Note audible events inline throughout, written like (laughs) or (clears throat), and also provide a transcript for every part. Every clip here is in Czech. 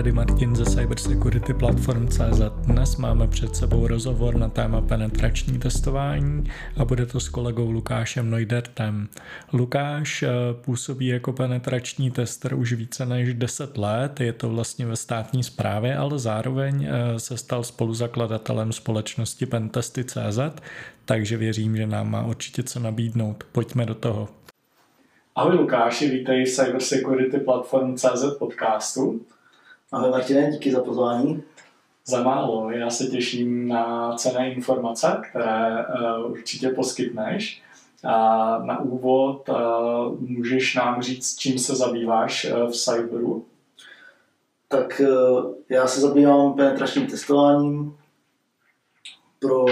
tady Martin ze Cybersecurity Platform CZ. Dnes máme před sebou rozhovor na téma penetrační testování a bude to s kolegou Lukášem Neudertem. Lukáš eh, působí jako penetrační tester už více než 10 let, je to vlastně ve státní správě, ale zároveň eh, se stal spoluzakladatelem společnosti Pentesty.cz, takže věřím, že nám má určitě co nabídnout. Pojďme do toho. Ahoj Lukáši, vítej v Cybersecurity Platform CZ podcastu. Ahoj Martine, díky za pozvání. Za málo, já se těším na cené informace, které uh, určitě poskytneš. A na úvod uh, můžeš nám říct, čím se zabýváš uh, v cyberu? Tak já se zabývám penetračním testováním pro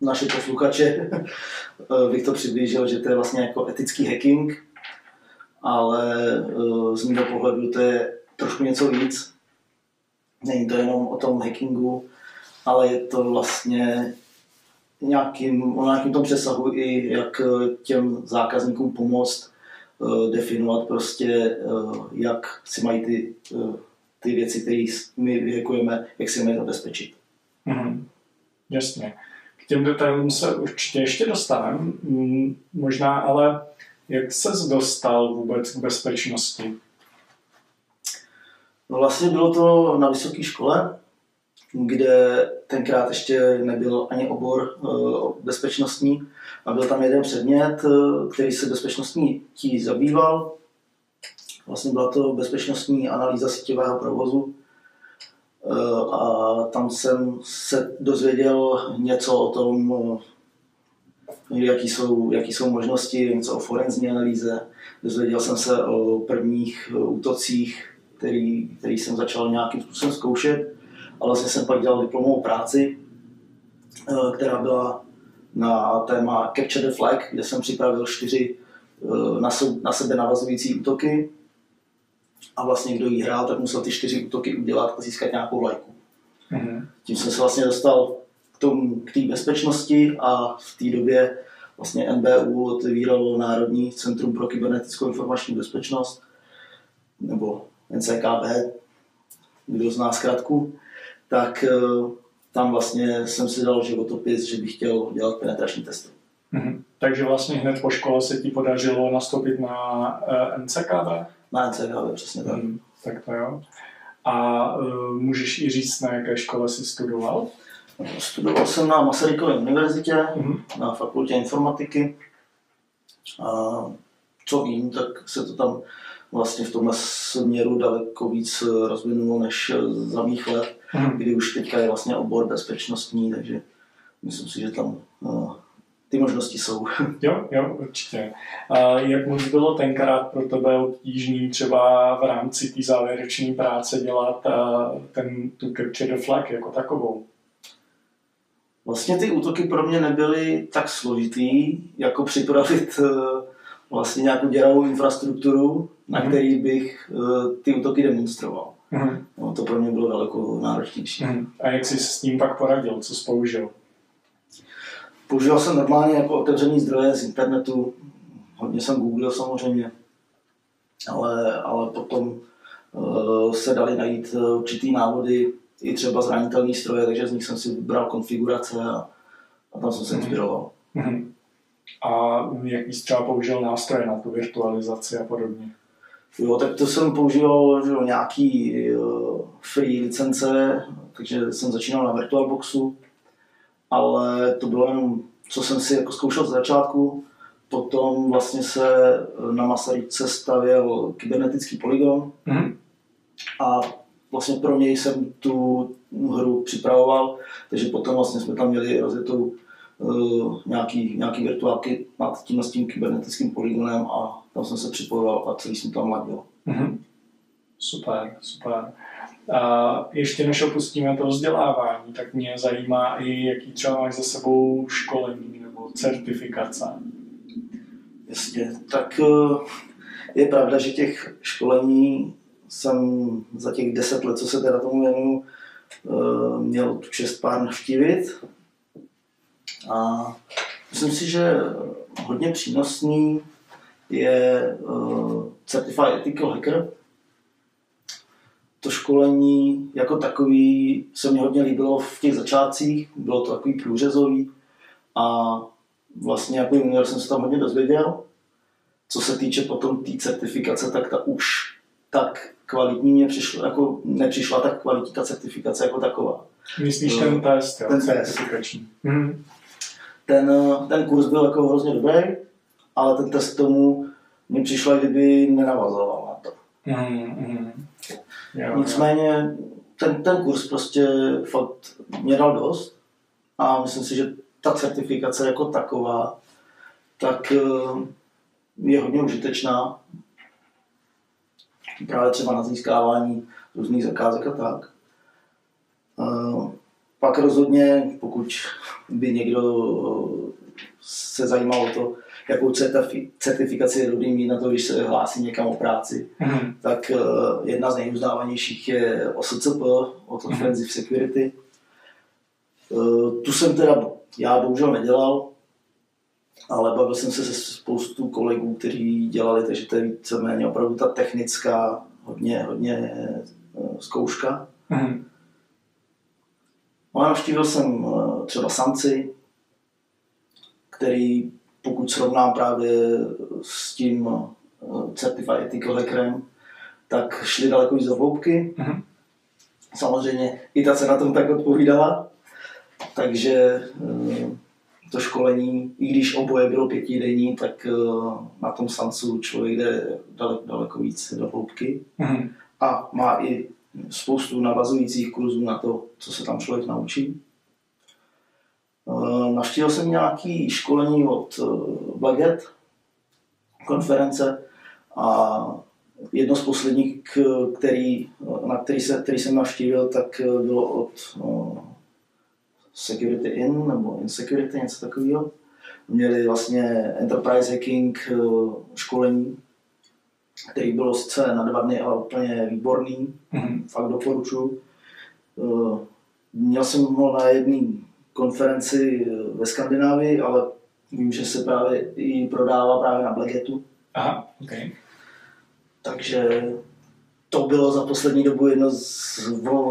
naše posluchače (laughs) eh, bych to přiblížil, že to je vlastně jako etický hacking, ale eh, z mého pohledu to je trošku něco víc. Není to jenom o tom hackingu, ale je to vlastně nějakým, o nějakým tom přesahu i jak těm zákazníkům pomoct uh, definovat prostě, uh, jak si mají ty, uh, ty věci, které my vyhekujeme, jak si mají zabezpečit. Mm-hmm. Jasně těm detailům se určitě ještě dostaneme. Mm, možná ale jak se dostal vůbec k bezpečnosti? No vlastně bylo to na vysoké škole, kde tenkrát ještě nebyl ani obor uh, bezpečnostní a byl tam jeden předmět, uh, který se bezpečnostní tí zabýval. Vlastně byla to bezpečnostní analýza síťového provozu Eh, a tam jsem se dozvěděl něco o tom, eh, jaký jsou, jaký jsou možnosti, něco o forenzní analýze. Dozvěděl jsem se o prvních eh, útocích, který, který jsem začal nějakým způsobem zkoušet. A vlastně jsem pak dělal diplomovou práci, která byla na téma Capture the Flag, kde jsem připravil čtyři na sebe navazující útoky a vlastně kdo jí hrál, tak musel ty čtyři útoky udělat a získat nějakou lajku. Mm-hmm. Tím jsem se vlastně dostal k tomu, k té bezpečnosti a v té době vlastně NBU otevíralo Národní centrum pro kybernetickou informační bezpečnost, nebo NCKB, kdo zná zkrátku, tak eh, tam vlastně jsem si dal životopis, že bych chtěl dělat penetrační testy. Mm-hmm. Takže vlastně hned po škole se ti podařilo nastoupit na uh, NCKB? Na NCKB, přesně tak. Hmm, tak to jo. A uh, můžeš i říct, na jaké škole jsi studoval? Studoval jsem na Masarykově univerzitě, mm-hmm. na fakultě informatiky. A co vím, tak se to tam vlastně v tomhle směru daleko víc rozvinulo než za mých let, mm-hmm. kdy už teďka je vlastně obor bezpečnostní, takže myslím si, že tam no, ty možnosti jsou. (laughs) Jo, jo, určitě. A jak moc bylo tenkrát pro tebe obtížný třeba v rámci té závěrečné práce dělat ten, tu capture the flag jako takovou? Vlastně ty útoky pro mě nebyly tak složitý, jako připravit e, vlastně nějakou děravou infrastrukturu, na mm. který bych e, ty útoky demonstroval. Mm. No, to pro mě bylo daleko náročnější. Mm. A jak jsi s tím pak poradil? Co jsi použil? Používal jsem normálně jako otevřený zdroje z internetu, hodně jsem googlil samozřejmě, ale, ale potom uh, se dali najít eh, určitý návody, i třeba zranitelný stroje, takže z nich jsem si vybral konfigurace a, a tam jsem se mhm. inspiroval. Mm-hmm. A jaký jsi třeba použil nástroje na tu virtualizaci a podobně? Jo, tak to jsem používal že, nějaký uh, free licence, takže jsem začínal na VirtualBoxu, ale to bylo jenom, co jsem si jako zkoušel z začátku. Potom vlastně se na Masaryce stavěl kybernetický polygon mm-hmm. a vlastně pro něj jsem tu hru připravoval, takže potom vlastně jsme tam měli rozjetou nějaký, nějaký virtuálky nad tím, s tím kybernetickým polygonem a tam jsem se připojoval a celý jsem tam ladil. Mm-hmm. Super, super. A ještě než opustíme to vzdělávání, tak mě zajímá i, jaký třeba máš za sebou školení nebo certifikace. Jasně, tak eh, je pravda, že těch školení jsem za těch deset let, co se teda tomu věnu, eh, měl tu čest pár navštívit. A myslím si, že hodně přínosný je eh, Certified Ethical Hacker, to školení jako takový se mně hodně líbilo v těch začátcích, bylo to takový průřezový a vlastně jako junior jsem se tam hodně dozvěděl. Co se týče potom té tý certifikace, tak ta už tak kvalitní mě přišlo, jako nepřišla tak kvalitní ta certifikace jako taková. Myslíš ten test, jo? Ten test. Mm. Ten, ten kurz byl jako hrozně dobrý, ale ten test tomu mi přišlo, kdyby nenavazoval na to. Mm, Jo, Nicméně ten, ten kurz prostě fakt mě dal dost a myslím si, že ta certifikace jako taková tak eh, je hodně užitečná právě třeba na získávání různých zakázek a tak. Eh, pak rozhodně, pokud by někdo se zajímal o to, jakou certifikaci je dobrý mít na to, když se hlásí někam o práci, mm-hmm. tak uh, jedna z nejuznávanějších je OSCP, Offensive mm-hmm. Security. Uh, tu jsem teda já bohužel nedělal, ale bavil jsem se se spoustu kolegů, kteří dělali, takže to je víceméně opravdu ta technická, hodně, hodně uh, zkouška. Mm-hmm. No, navštívil jsem uh, třeba Sanci, který pokud srovnám právě s tím eh, Certified Ethical Hackerem, tak šli daleko víc do hloubky. Mm-hmm. Samozřejmě i ta cena tomu tak odpovídala, takže eh, to školení, i když oboje bylo pětidenní, tak eh, na tom Sansu člověk jde daleko, daleko víc do hloubky mm-hmm. a má i spoustu navazujících kurzů na to, co se tam člověk naučí. Eh, navštívil jsem nějaké školení od eh, Baget, konference a jedno z posledních, který, na který, se, který jsem navštívil, tak eh, bylo od Security In nebo Insecurity, něco takového. Měli vlastně Enterprise Hacking školení, který bylo sice na dva dny, ale úplně výborný. Mm-hmm. Fakt doporučuji. Měl jsem ho na jedný konferenci eh, ve Skandinávii, ale vím, že se právě i prodává právě na Blacketu. Aha, okay. Takže to bylo za poslední dobu jedno z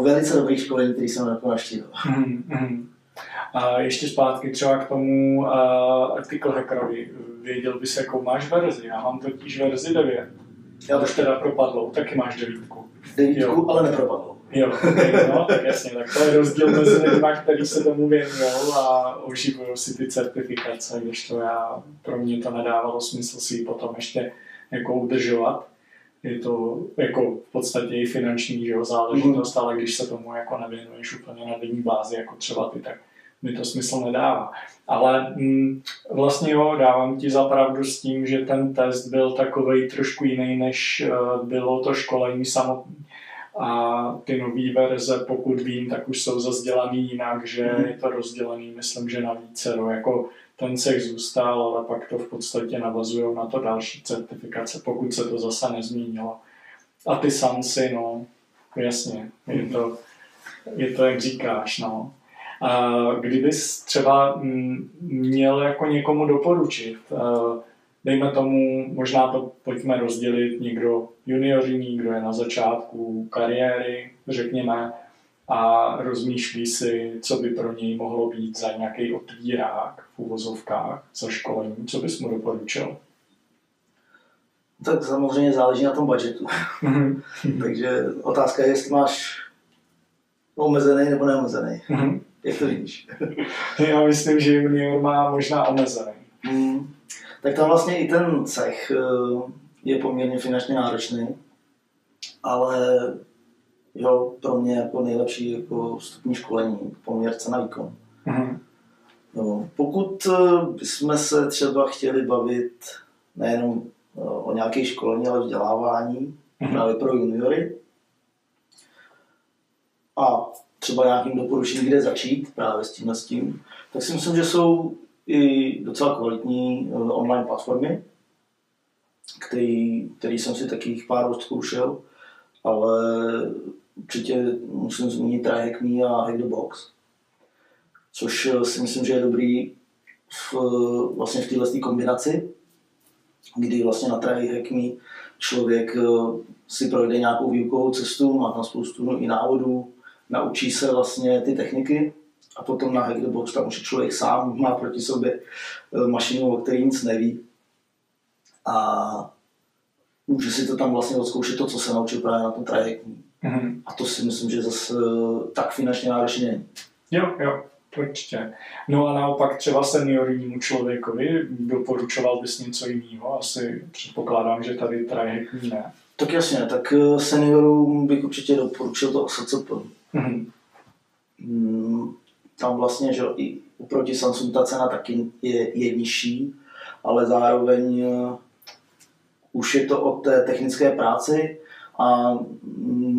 velice dobrých školení, které jsem jako navštívil. Mm, mm. A ještě zpátky třeba k tomu uh, article hackerovi. Věděl bys, jakou máš verzi? Já mám totiž verzi 9. Já už teda propadlo, taky máš devítku. Devítku, ale nepropadlo. Jo, okay, no, tak jasně, tak to je rozdíl mezi lidmi, kteří se tomu věnují a uživují si ty certifikace, když to já, pro mě to nedávalo smysl si ji potom ještě jako udržovat. Je to jako v podstatě i finanční že jo, záležitost, mm. ale když se tomu jako nevěnuješ úplně na denní bázi, jako třeba ty, tak mi to smysl nedává. Ale mm, vlastně jo, dávám ti za pravdu s tím, že ten test byl takový trošku jiný, než uh, bylo to školení samotné a ty nové verze, pokud vím, tak už jsou zazdělaný jinak, že mhm. je to rozdělený, myslím, že na více, no, jako ten cech zůstal, ale pak to v podstatě navazují na to další certifikace, pokud se to zase nezmínilo. A ty samci, no, jasně, je to, je to jak říkáš, no. Kdybys třeba mm, měl jako někomu doporučit, eh, dejme tomu, možná to pojďme rozdělit, někdo juniorní, kdo je na začátku kariéry, řekněme, a rozmýšlí si, co by pro něj mohlo být za nějaký otvírák v uvozovkách za školení. Co bys mu doporučil? Tak samozřejmě záleží na tom budžetu. Mhm. (laughs) Takže otázka je, jestli máš omezený nebo neomezený. Jak to vidíš? (laughs) Já myslím, že junior má možná omezený. Mm tak tam vlastně i ten cech eh, je poměrně finančně náročný, ale jo, pro mě jako nejlepší jako vstupní školení, poměr cena výkon. Mm-hmm. Jo, pokud eh, bychom se třeba chtěli bavit nejenom eh, o nějaké školení, ale vzdělávání mm-hmm. právě pro juniory a třeba nějakým doporučením, kde začít právě s tím, s tím, tak si myslím, že jsou i docela kvalitní eh, online platformy, který, který jsem si taky pár zkoušel, ale určitě musím zmínit TryHackMe a Hack the Box, což eh, si myslím, že je dobrý v, vlastně v této kombinaci, kdy vlastně na Try Hack člověk eh, si projde nějakou výukovou cestu, má tam spoustu i návodů, naučí se vlastně ty techniky a potom na Hack the Box tam už je člověk sám má proti sobě eh, mašinu, o který nic neví. A může si to tam vlastně odzkoušet to, co se naučil právě na tom Me. Mm-hmm. A to si myslím, že zase eh, tak finančně náročně není. Jo, jo, určitě. No a naopak třeba seniornímu člověkovi doporučoval bys něco jiného? Asi předpokládám, že tady trajek ne. Tak jasně, tak eh, seniorům bych určitě doporučil to OSCP. Mm-hmm. Mm, tam vlastně, že i oproti Samsung ta cena taky je, je nižší, ale zároveň uh, už je to o té technické práci, a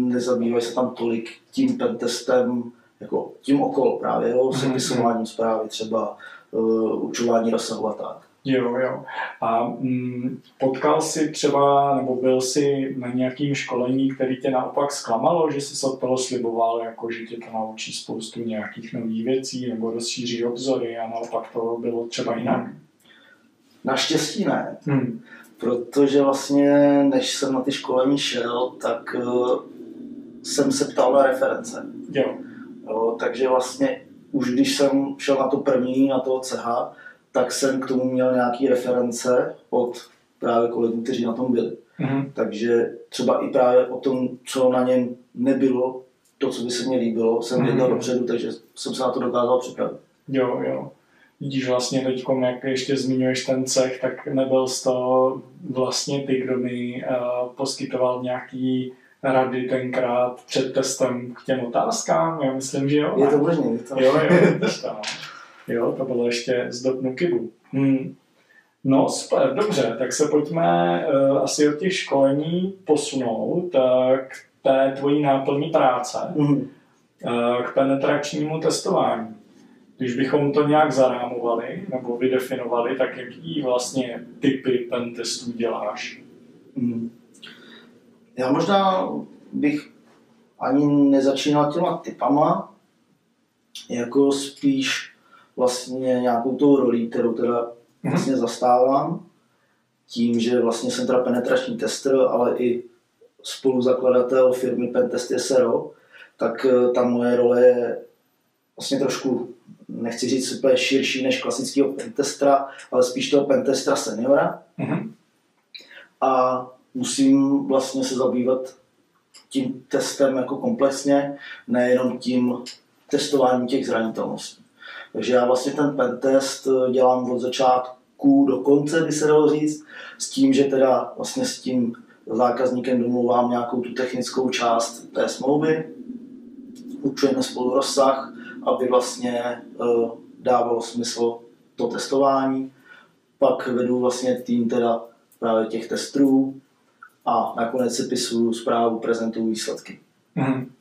nezabývají se tam tolik tím pentestem, jako tím okolo právě, jo, mhm, sepisováním mhm. zprávy třeba, uh, učování rozsahu a tak. Jo, jo. A mm, potkal jsi třeba, nebo byl jsi na nějakým školení, který tě naopak zklamalo, že jsi se od toho sliboval, jako že tě to naučí spoustu nějakých nových věcí, nebo rozšíří obzory a naopak to bylo třeba jinak? Naštěstí ne. Hmm protože vlastně, než jsem na ty školení šel, tak uh, jsem se ptal na reference. Jo. jo. Takže vlastně už když jsem šel na to první, na toho CH, tak jsem k tomu měl nějaký reference od právě kolegů, kteří na tom byli. Mm-hmm. Takže třeba i právě o tom, co na něm nebylo, to, co by se mně líbilo, jsem věděl mm-hmm. dopředu, takže jsem se na to dokázal připravit. Jo, jo vidíš vlastně teď, jak ještě zmiňuješ ten cech, tak nebyl z toho vlastně ty, kdo mi uh, poskytoval nějaký rady tenkrát před testem k těm otázkám? Já myslím, že jo. Je to možné. To... Jo, jo, to, jo, to bylo ještě z dob Nukibu. Hmm. No super, dobře, tak se pojďme uh, asi od těch školení posunout uh, k té tvojí náplní práce, mm. uh, k penetračnímu testování. Když bychom to nějak zarámovali nebo vydefinovali, tak jaký vlastně typy pentestů děláš? Hmm. Já možná bych ani nezačínal těma typama, jako spíš vlastně nějakou tou rolí, kterou teda mhm. vlastně zastávám, tím, že vlastně jsem teda penetrační tester, ale i spoluzakladatel firmy Pentest SRO, tak eh, ta moje role je vlastně trošku nechci říct úplně širší než klasického pentestra, ale spíš toho pentestra seniora. Mm-hmm. A musím vlastně se zabývat tím testem jako komplexně, nejenom tím testováním těch zranitelností. Takže já vlastně ten pentest dělám od začátku do konce, by se dalo říct, s tím, že teda vlastně s tím zákazníkem domluvám nějakou tu technickou část té smlouvy, učujeme spolu rozsah, aby vlastně uh, dávalo smysl to testování. Pak vedu vlastně tým teda právě těch testů a nakonec si pisuju zprávu, prezentuju výsledky. Mm.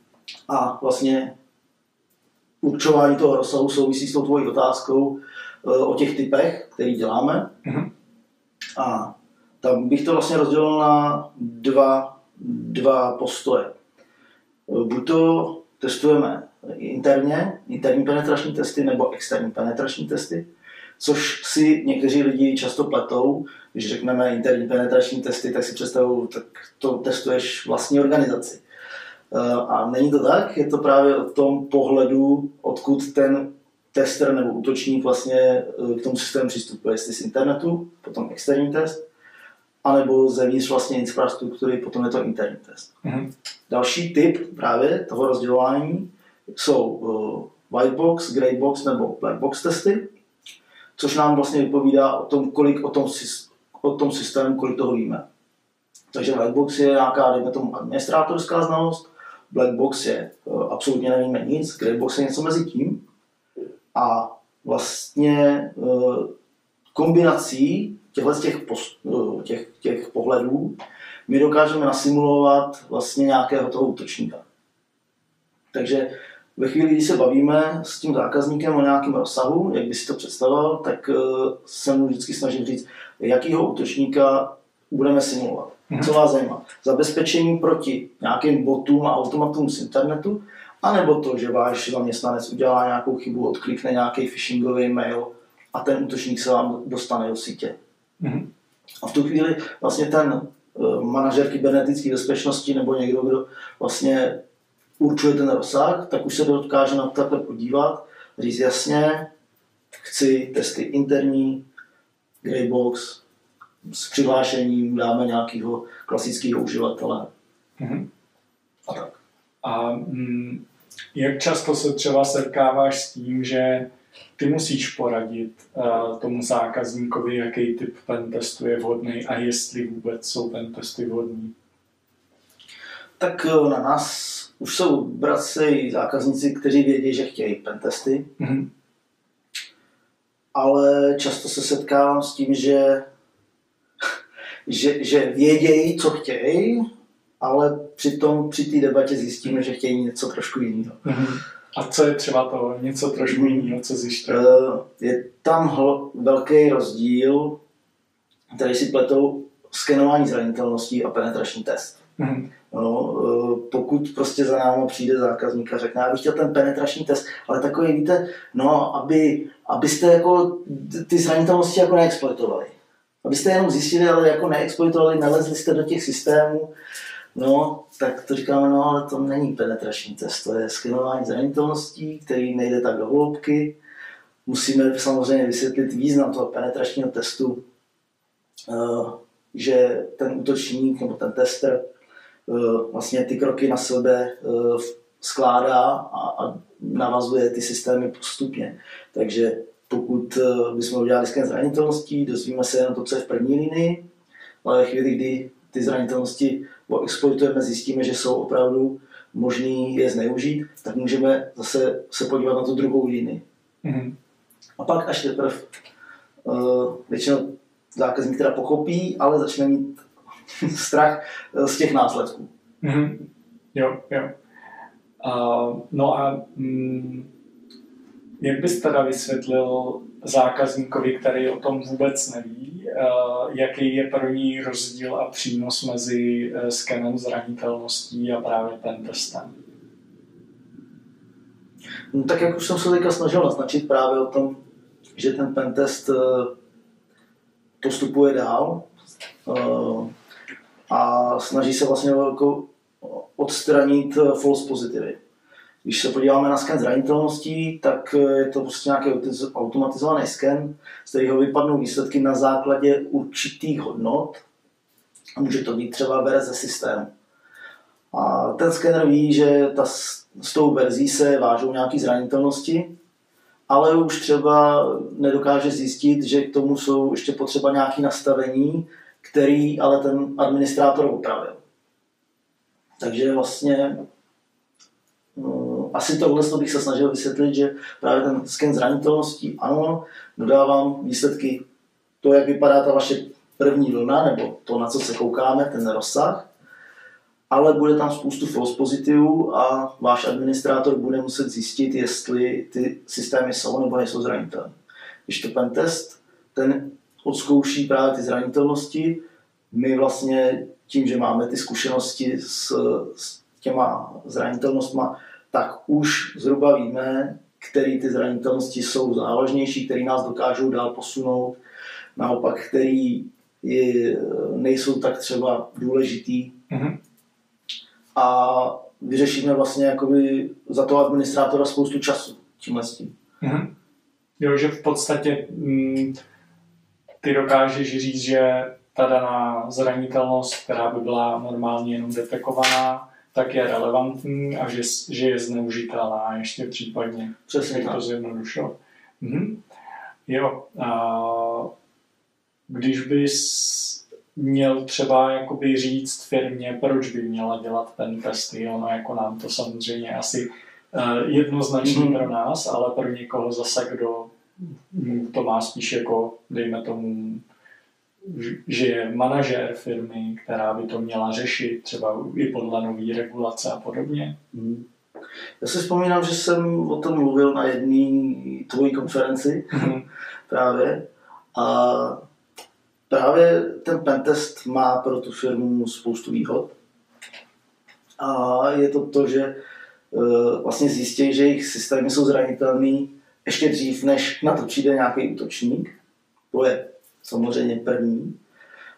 A vlastně určování toho rozsahu souvisí s tou tvojí otázkou uh, o těch typech, který děláme. Mm. A tam bych to vlastně rozdělil na dva, dva postoje. Buď to testujeme interně, interní penetrační testy nebo externí penetrační testy, což si někteří lidi často pletou. Když řekneme interní penetrační testy, tak si představují, tak to testuješ vlastní organizaci. Eh, a není to tak, je to právě o tom pohledu, odkud ten tester nebo útočník vlastně eh, k tomu systému přistupuje, jestli z internetu, potom externí test, anebo zevnitř vlastně infrastruktury, potom je to interní test. Mm-hmm. Další typ právě toho rozdělování jsou uh, white box, grey box nebo black box testy, což nám vlastně vypovídá o tom, kolik o tom, o tom systému, kolik toho víme. Takže white box je nějaká, dejme tomu, administrátorská znalost, black box je uh, absolutně nevíme nic, grey box je něco mezi tím. A vlastně uh, kombinací těchto těch, těch, těch pohledů my dokážeme nasimulovat vlastně nějakého toho útočníka. Takže ve chvíli, kdy se bavíme s tím zákazníkem o nějakém rozsahu, jak by si to představoval, tak se mu vždycky snažím říct, jakýho útočníka budeme simulovat. Mhm. Co vás zajímá? Zabezpečení proti nějakým botům a automatům z internetu, anebo to, že váš zaměstnanec udělá nějakou chybu, odklikne nějaký phishingový mail a ten útočník se vám dostane do sítě. Mm-hmm. A v tu chvíli vlastně ten uh, manažer kybernetické bezpečnosti nebo někdo, kdo vlastně určuje ten rozsah, tak už se dokáže na to takhle podívat, říct jasně, chci testy interní, greybox, s přihlášením dáme nějakého klasického uživatele. Mm-hmm. A tak. A mm, jak často se třeba setkáváš s tím, že ty musíš poradit uh, tomu zákazníkovi, jaký typ pentestu je vhodný a jestli vůbec jsou pentesty vhodný? Tak uh, na nás už jsou bratři zákazníci, kteří vědí, že chtějí pentesty. Mm-hmm. Ale často se setkávám s tím, že, že, že vědějí, co chtějí, ale přitom při té debatě zjistíme, že chtějí něco trošku jiného. Mm-hmm. A co je třeba to něco trošku jiného, co zjišťuje? Eh, je tam hl- velký rozdíl, který si pletou skenování zranitelností a penetrační test. Mm-hmm. No, eh, pokud prostě za námi přijde zákazník a řekne, já bych chtěl ten penetrační test, ale takový, víte, no, aby, abyste jako ty zranitelnosti jako neexploitovali. Abyste jenom zjistili, ale jako neexploitovali, nalezli jste do těch systémů, no, tak to říkáme, no, ale to není penetrační test, to je skenování zranitelností, který nejde tak do hloubky. Musíme samozřejmě vysvětlit význam toho penetračního testu, eh, že ten útočník nebo ten tester Eh, vlastně ty kroky na sebe eh, skládá a, a navazuje ty systémy postupně. Takže pokud eh, bychom udělali sken zranitelností, dozvíme se jenom to, co je v první linii, ale ve chvíli, kdy ty zranitelnosti exploitujeme, zjistíme, že jsou opravdu možný je zneužít, tak můžeme zase se podívat na tu druhou linii. Mm-hmm. A pak až teprve uh, většinou zákazník teda pochopí, ale začne mít (laughs) strach eh, z těch následků. Mm-hmm. Jo, jo. Uh, no a mm, jak bys teda vysvětlil zákazníkovi, který o tom vůbec neví, uh, jaký je pro ní rozdíl a přínos mezi uh, skenem zranitelností a právě pentestem? No, tak jak už jsem se teďka snažil naznačit právě o tom, že ten pentest uh, postupuje dál, a snaží se vlastně jako odstranit eh, false pozitivy. Když se podíváme na sken zranitelností, tak eh, je to prostě nějaký automatizovaný sken, z kterého vypadnou výsledky na základě určitých hodnot a může to být třeba verze systému. A ten skener ví, že ta, s tou verzí se vážou nějaké zranitelnosti, ale už třeba nedokáže zjistit, že k tomu jsou ještě potřeba nějaké nastavení, který ale ten administrátor upravil. Takže vlastně no, asi tohle bych se snažil vysvětlit, že právě ten sken zranitelností, ano, dodávám výsledky to, jak vypadá ta vaše první vlna, nebo to, na co se koukáme, ten rozsah, ale bude tam spoustu false pozitivů a váš administrátor bude muset zjistit, jestli ty systémy jsou nebo nejsou zranitelné. Když to ten test, ten odzkouší právě ty zranitelnosti. My vlastně tím, že máme ty zkušenosti s, s těma zranitelnostma, tak už zhruba víme, které ty zranitelnosti jsou závažnější, které nás dokážou dál posunout, naopak, které nejsou tak třeba důležitý. Mm-hmm. A vyřešíme vlastně jakoby za toho administrátora spoustu času tímhle s tím. Mm-hmm. Jo, že v podstatě mm, ty dokážeš říct, že ta daná zranitelnost, která by byla normálně jenom detekovaná, tak je relevantní a že, že je zneužitelná ještě případně. Přesně tak. to zjednodušil. Mhm. Jo. A když bys měl třeba jakoby říct firmě, proč by měla dělat ten testy, ono jako nám to samozřejmě asi uh, jednoznačný mm-hmm. pro nás, ale pro někoho zase, kdo to má spíš jako, dejme tomu, že je manažér firmy, která by to měla řešit, třeba i podle nové regulace a podobně. Hmm. Já si vzpomínám, že jsem o tom mluvil na jedné tvojí konferenci hmm. (laughs) právě a právě ten pentest má pro tu firmu spoustu výhod. A je to to, že e, vlastně zjistí, že jejich systémy jsou zranitelné ještě dřív, než na to přijde nějaký útočník. To je samozřejmě první.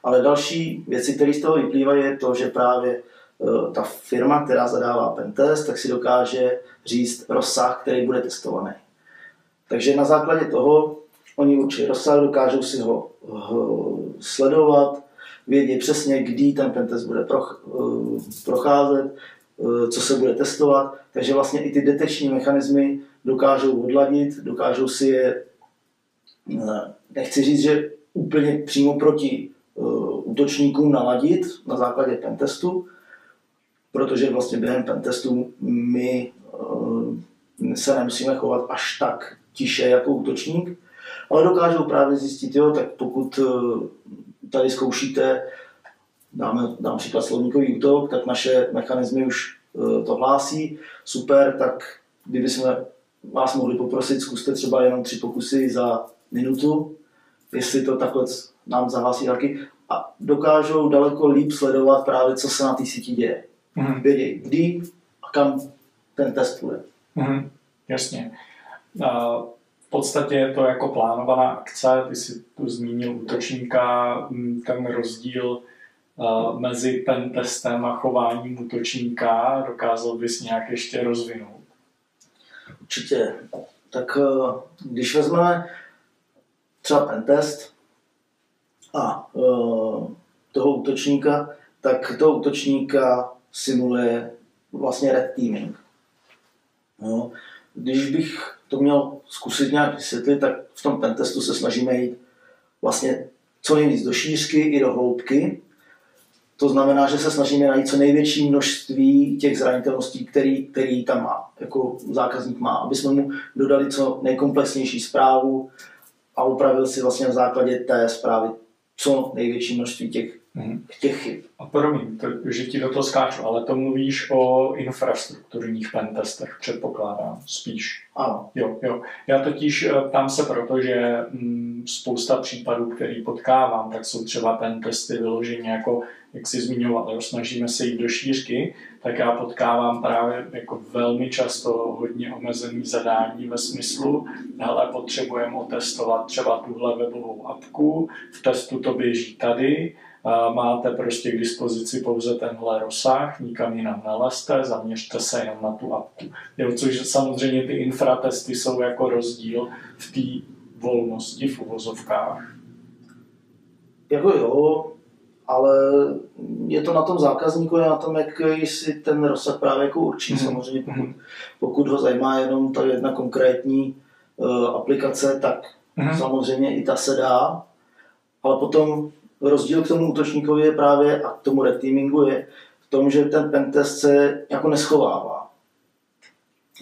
Ale další věci, které z toho vyplývají, je to, že právě eh, ta firma, která zadává pentest, tak si dokáže říct rozsah, který bude testovaný. Takže na základě toho oni určí rozsah, dokážou si ho sledovat, vědí přesně, kdy ten pentest bude eh, procházet, eh, co se bude testovat, takže vlastně i ty detekční mechanismy dokážou odladit, dokážou si je, nechci říct, že úplně přímo proti útočníkům naladit na základě pentestu, protože vlastně během pentestu my eh, se nemusíme chovat až tak tiše jako útočník, ale dokážou právě zjistit, jo, tak pokud eh, tady zkoušíte, dáme, dám příklad slovníkový útok, tak naše mechanismy už eh, to hlásí, super, tak kdyby jsme vás mohli poprosit, zkuste třeba jenom tři pokusy za minutu, jestli to takhle nám zahlásí taky a dokážou daleko líp sledovat právě, co se na té síti děje. Mm. Vědí, kdy a kam ten test bude. Mm. Jasně. V podstatě je to jako plánovaná akce, ty si tu zmínil útočníka, ten rozdíl mezi ten testem a chováním útočníka dokázal bys nějak ještě rozvinout? Určitě. Tak když vezmeme třeba ten test, a e, toho útočníka, tak toho útočníka simuluje vlastně red teaming. No, když bych to měl zkusit nějak vysvětlit, tak v tom pentestu se snažíme jít vlastně co nejvíc do šířky i do hloubky. To znamená, že se snažíme najít co největší množství těch zranitelností, který, který tam má, jako zákazník má, aby jsme mu dodali co nejkomplexnější zprávu a upravil si vlastně na základě té zprávy co největší množství těch, hmm. těch chyb. A promiň, to, že ti do toho skáču, ale to mluvíš o infrastrukturních pentestech, předpokládám, spíš. Ano. Jo, jo. Já totiž eh, tam se proto, že mm, spousta případů, který potkávám, tak jsou třeba pentesty vyloženě jako jak si zmiňoval, snažíme se jít do šířky, tak já potkávám právě jako velmi často hodně omezený zadání ve smyslu, ale potřebujeme otestovat třeba tuhle webovou apku, v testu to běží tady, máte prostě k dispozici pouze tenhle rozsah, nikam jinam nelezte, zaměřte se jenom na tu apku. Jo, což samozřejmě ty infratesty jsou jako rozdíl v té volnosti v uvozovkách. Jako jo, ale je to na tom zákazníku, je na tom, jak si ten rozsah právě jako určí. Mm-hmm. Samozřejmě pokud, mhm. pokud ho zajímá jenom ta jedna konkrétní uh, aplikace, tak mm-hmm. samozřejmě i ta se dá, ale potom rozdíl k tomu útočníkovi je právě a k tomu reteamingu je v tom, že ten pentest se jako neschovává.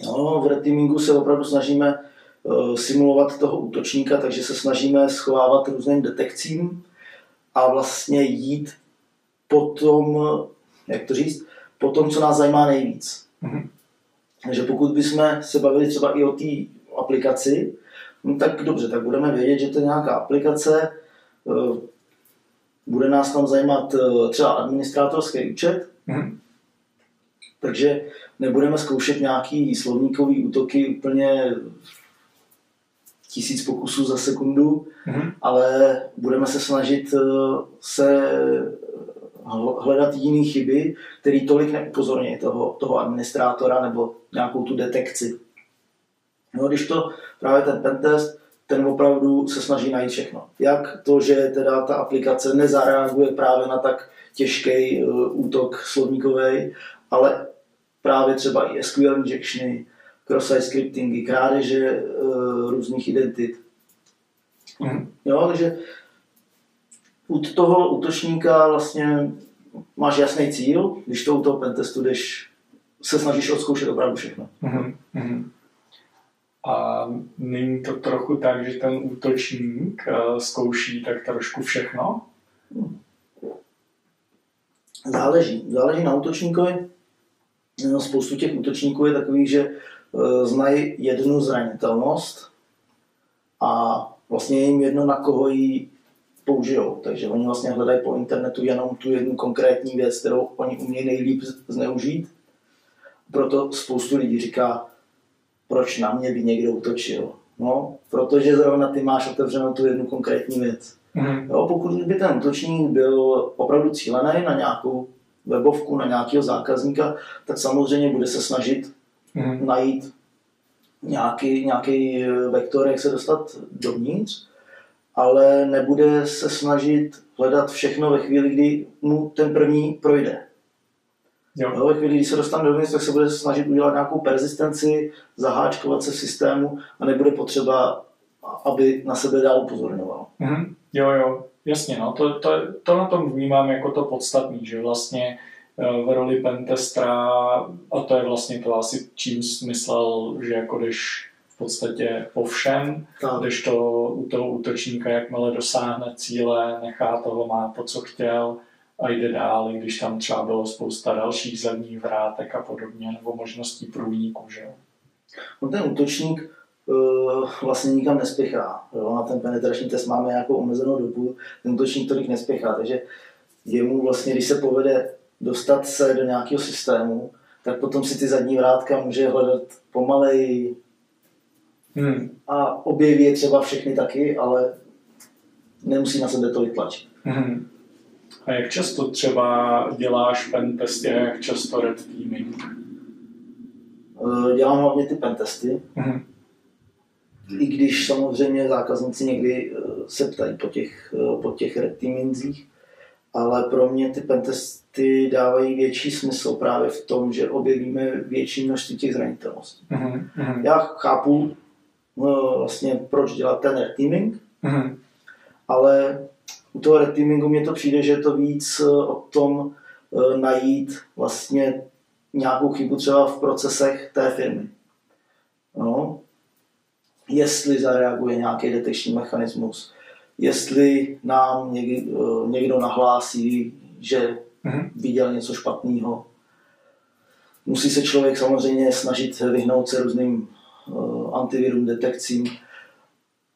No, v reteamingu se opravdu snažíme uh, simulovat toho útočníka, takže se snažíme schovávat různým detekcím, a vlastně jít po tom, jak to říct, po tom, co nás zajímá nejvíc. Mm-hmm. Takže pokud bychom se bavili třeba i o té aplikaci, no tak dobře, tak budeme vědět, že to je nějaká aplikace, eh, bude nás tam zajímat eh, třeba administrátorský účet, mm-hmm. takže nebudeme zkoušet nějaký slovníkový útoky úplně tisíc pokusů za sekundu, mm-hmm. ale budeme se snažit eh, se hledat jiné chyby, které tolik neupozorní toho, toho administrátora nebo nějakou tu detekci. No, když to právě ten pentest, ten opravdu se snaží najít všechno. Jak to, že teda ta aplikace nezareaguje právě na tak těžký uh, útok slovníkový, ale právě třeba i SQL injectiony, cross-site scriptingy, krádeže uh, různých identit. Mm. Jo, takže u toho útočníka vlastně máš jasný cíl, když to u toho pentestu jdeš, se snažíš odzkoušet opravdu všechno. Mm-hmm. A není to trochu tak, že ten útočník uh, zkouší tak trošku všechno? Záleží. Záleží na útočníkovi. No, spoustu těch útočníků je takových, že Eh, znají jednu zranitelnost a vlastně je jim jedno, na koho ji použijou. Takže oni vlastně hledají po internetu jenom tu jednu konkrétní věc, kterou oni umějí nejlíp zneužít. Proto spoustu lidí říká, proč na mě by někdo utočil. No, protože zrovna ty máš otevřenou tu jednu konkrétní věc. Mm. Jo, pokud by ten útočník byl opravdu cílený na nějakou webovku, na nějakého zákazníka, tak samozřejmě bude se snažit mm. najít nějaký, nějaký vektor, jak se dostat dovnitř, ale nebude se snažit hledat všechno ve chvíli, kdy mu ten první projde. Jo. Jo, ve chvíli, kdy se dostane dovnitř, tak se bude snažit udělat nějakou persistenci, zaháčkovat se v systému a nebude potřeba, aby na sebe dál upozorňoval. Mm-hmm. Jo, jo, jasně, no, to, to, to na tom vnímám jako to podstatný, že vlastně eh, v roli pentestra, a to je vlastně to asi čím smyslel, že jako jdeš v podstatě po všem, tak. když to u toho útočníka, jakmile dosáhne cíle, nechá toho, má to, co chtěl, a jde dál, i když tam třeba bylo spousta dalších zadních vrátek a podobně, nebo možností průniku, že jo. No ten útočník uh, vlastně nikam nespěchá. Jo? Na ten penetrační test máme nějakou omezenou dobu, ten útočník tolik nespěchá, takže jemu vlastně, když se povede dostat se do nějakého systému, tak potom si ty zadní vrátka může hledat pomalej hmm. a objeví je třeba všechny taky, ale nemusí na sebe to vytlačit. Hmm. A jak často třeba děláš pentesty a jak často red teaming? Eh, dělám hlavně ty pentesty. Mm-hmm. I když samozřejmě zákazníci někdy eh, se ptají po těch, eh, po těch red teamingzích, ale pro mě ty pentesty dávají větší smysl právě v tom, že objevíme větší množství těch zranitelností. Mm-hmm. Já chápu vlastně, proč dělat ten red teaming, mm-hmm. ale u toho red teamingu mně to přijde, že je to víc eh, o tom eh, najít vlastně nějakou chybu třeba v procesech té firmy. No. Jestli zareaguje nějaký detekční mechanismus, jestli nám někdo, někdo nahlásí, že mm-hmm. viděl něco špatného. Musí se člověk samozřejmě snažit vyhnout se různým uh, antivirům, detekcím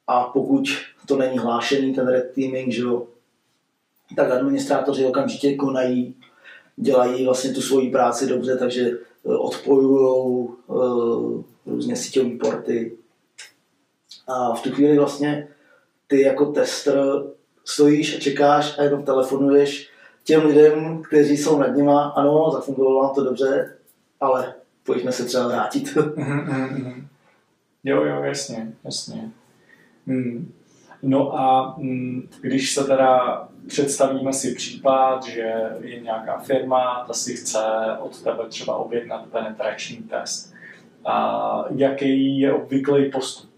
a pokud to není hlášený, ten red teaming, že jo, tak administrátoři okamžitě konají, dělají vlastně tu svoji práci dobře, takže eh, odpojují uh, různě síťové porty. A v tu chvíli vlastně ty jako tester stojíš a čekáš a jenom telefonuješ těm lidem, kteří jsou nad nima, ano, zafungovalo vám to dobře, ale pojďme se třeba vrátit. (laughs) Mhm, mhm, mhm. jo, jo, jasně, jasně. Hmm. No a mm, když se teda představíme si případ, že je nějaká firma, ta si chce od tebe třeba objednat penetrační test. A jaký je obvyklý postup?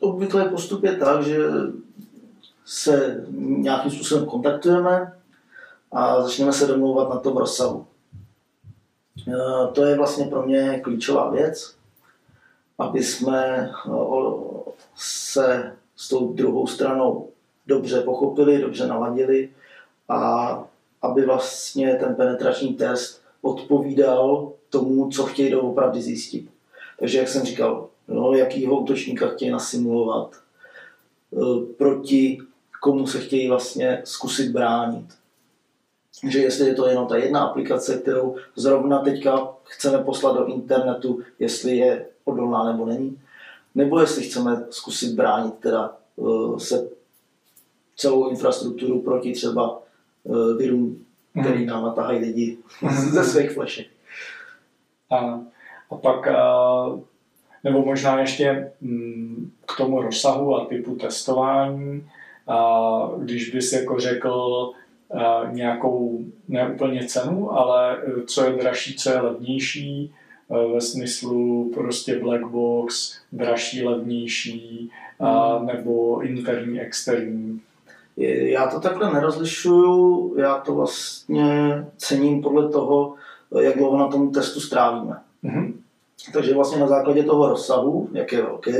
Obvyklý postup je tak, že se nějakým způsobem kontaktujeme a začneme se domlouvat na tom rozsahu. E, to je vlastně pro mě klíčová věc, aby jsme se s tou druhou stranou dobře pochopili, dobře naladili a aby vlastně ten penetrační test odpovídal tomu, co chtějí doopravdy zjistit. Takže jak jsem říkal, no, jakýho útočníka chtějí nasimulovat, e, proti komu se chtějí vlastně zkusit bránit. Že jestli je to jenom ta jedna aplikace, kterou zrovna teďka chceme poslat do internetu, jestli je odolná nebo není, nebo jestli chceme zkusit bránit teda uh, se celou infrastrukturu proti třeba uh, virům, který mhm. nám natahají lidi ze svých flešek. A, a pak, uh, nebo možná ještě mm, k tomu rozsahu a typu testování, a když bys jako řekl nějakou, ne úplně cenu, ale co je dražší, co je levnější, Eh, ve smyslu prostě black box, dražší, levnější, hmm. nebo interní, externí. Já to takhle nerozlišuju, já to vlastně cením podle toho, jak dlouho na tom testu strávíme. Mm-hmm. Takže vlastně na základě toho rozsahu, jak je velký,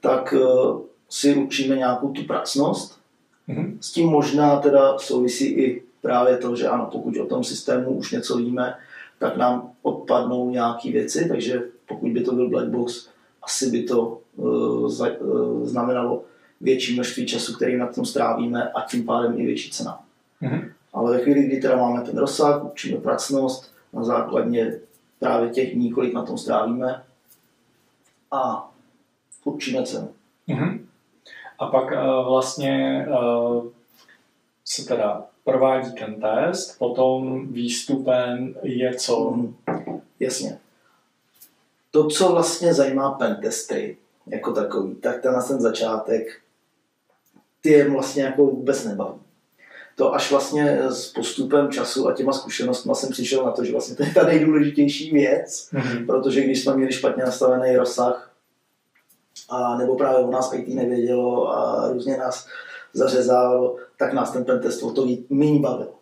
tak si určíme nějakou tu pracnost. Mm-hmm. S tím možná teda souvisí i právě to, že ano, pokud o tom systému už něco víme, tak nám odpadnou nějaké věci, takže pokud by to byl black box, asi by to uh, za, uh, znamenalo větší množství času, který na tom strávíme a tím pádem i větší cena. Mm-hmm. Ale ve chvíli, kdy teda máme ten rozsah, učíme pracnost na základě právě těch dní, kolik na tom strávíme a určíme cenu. Mm-hmm. A pak vlastně se teda provádí ten test, potom výstupem je co? Mm, jasně. To, co vlastně zajímá pentesty jako takový, tak ten na ten začátek, ty je vlastně jako vůbec nebaví. To až vlastně s postupem času a těma zkušenostmi jsem přišel na to, že vlastně to je ta nejdůležitější věc, mm-hmm. protože když jsme měli špatně nastavený rozsah, a nebo právě u nás IT nevědělo a různě nás zařezalo, tak nás ten pentest o to méně bavil.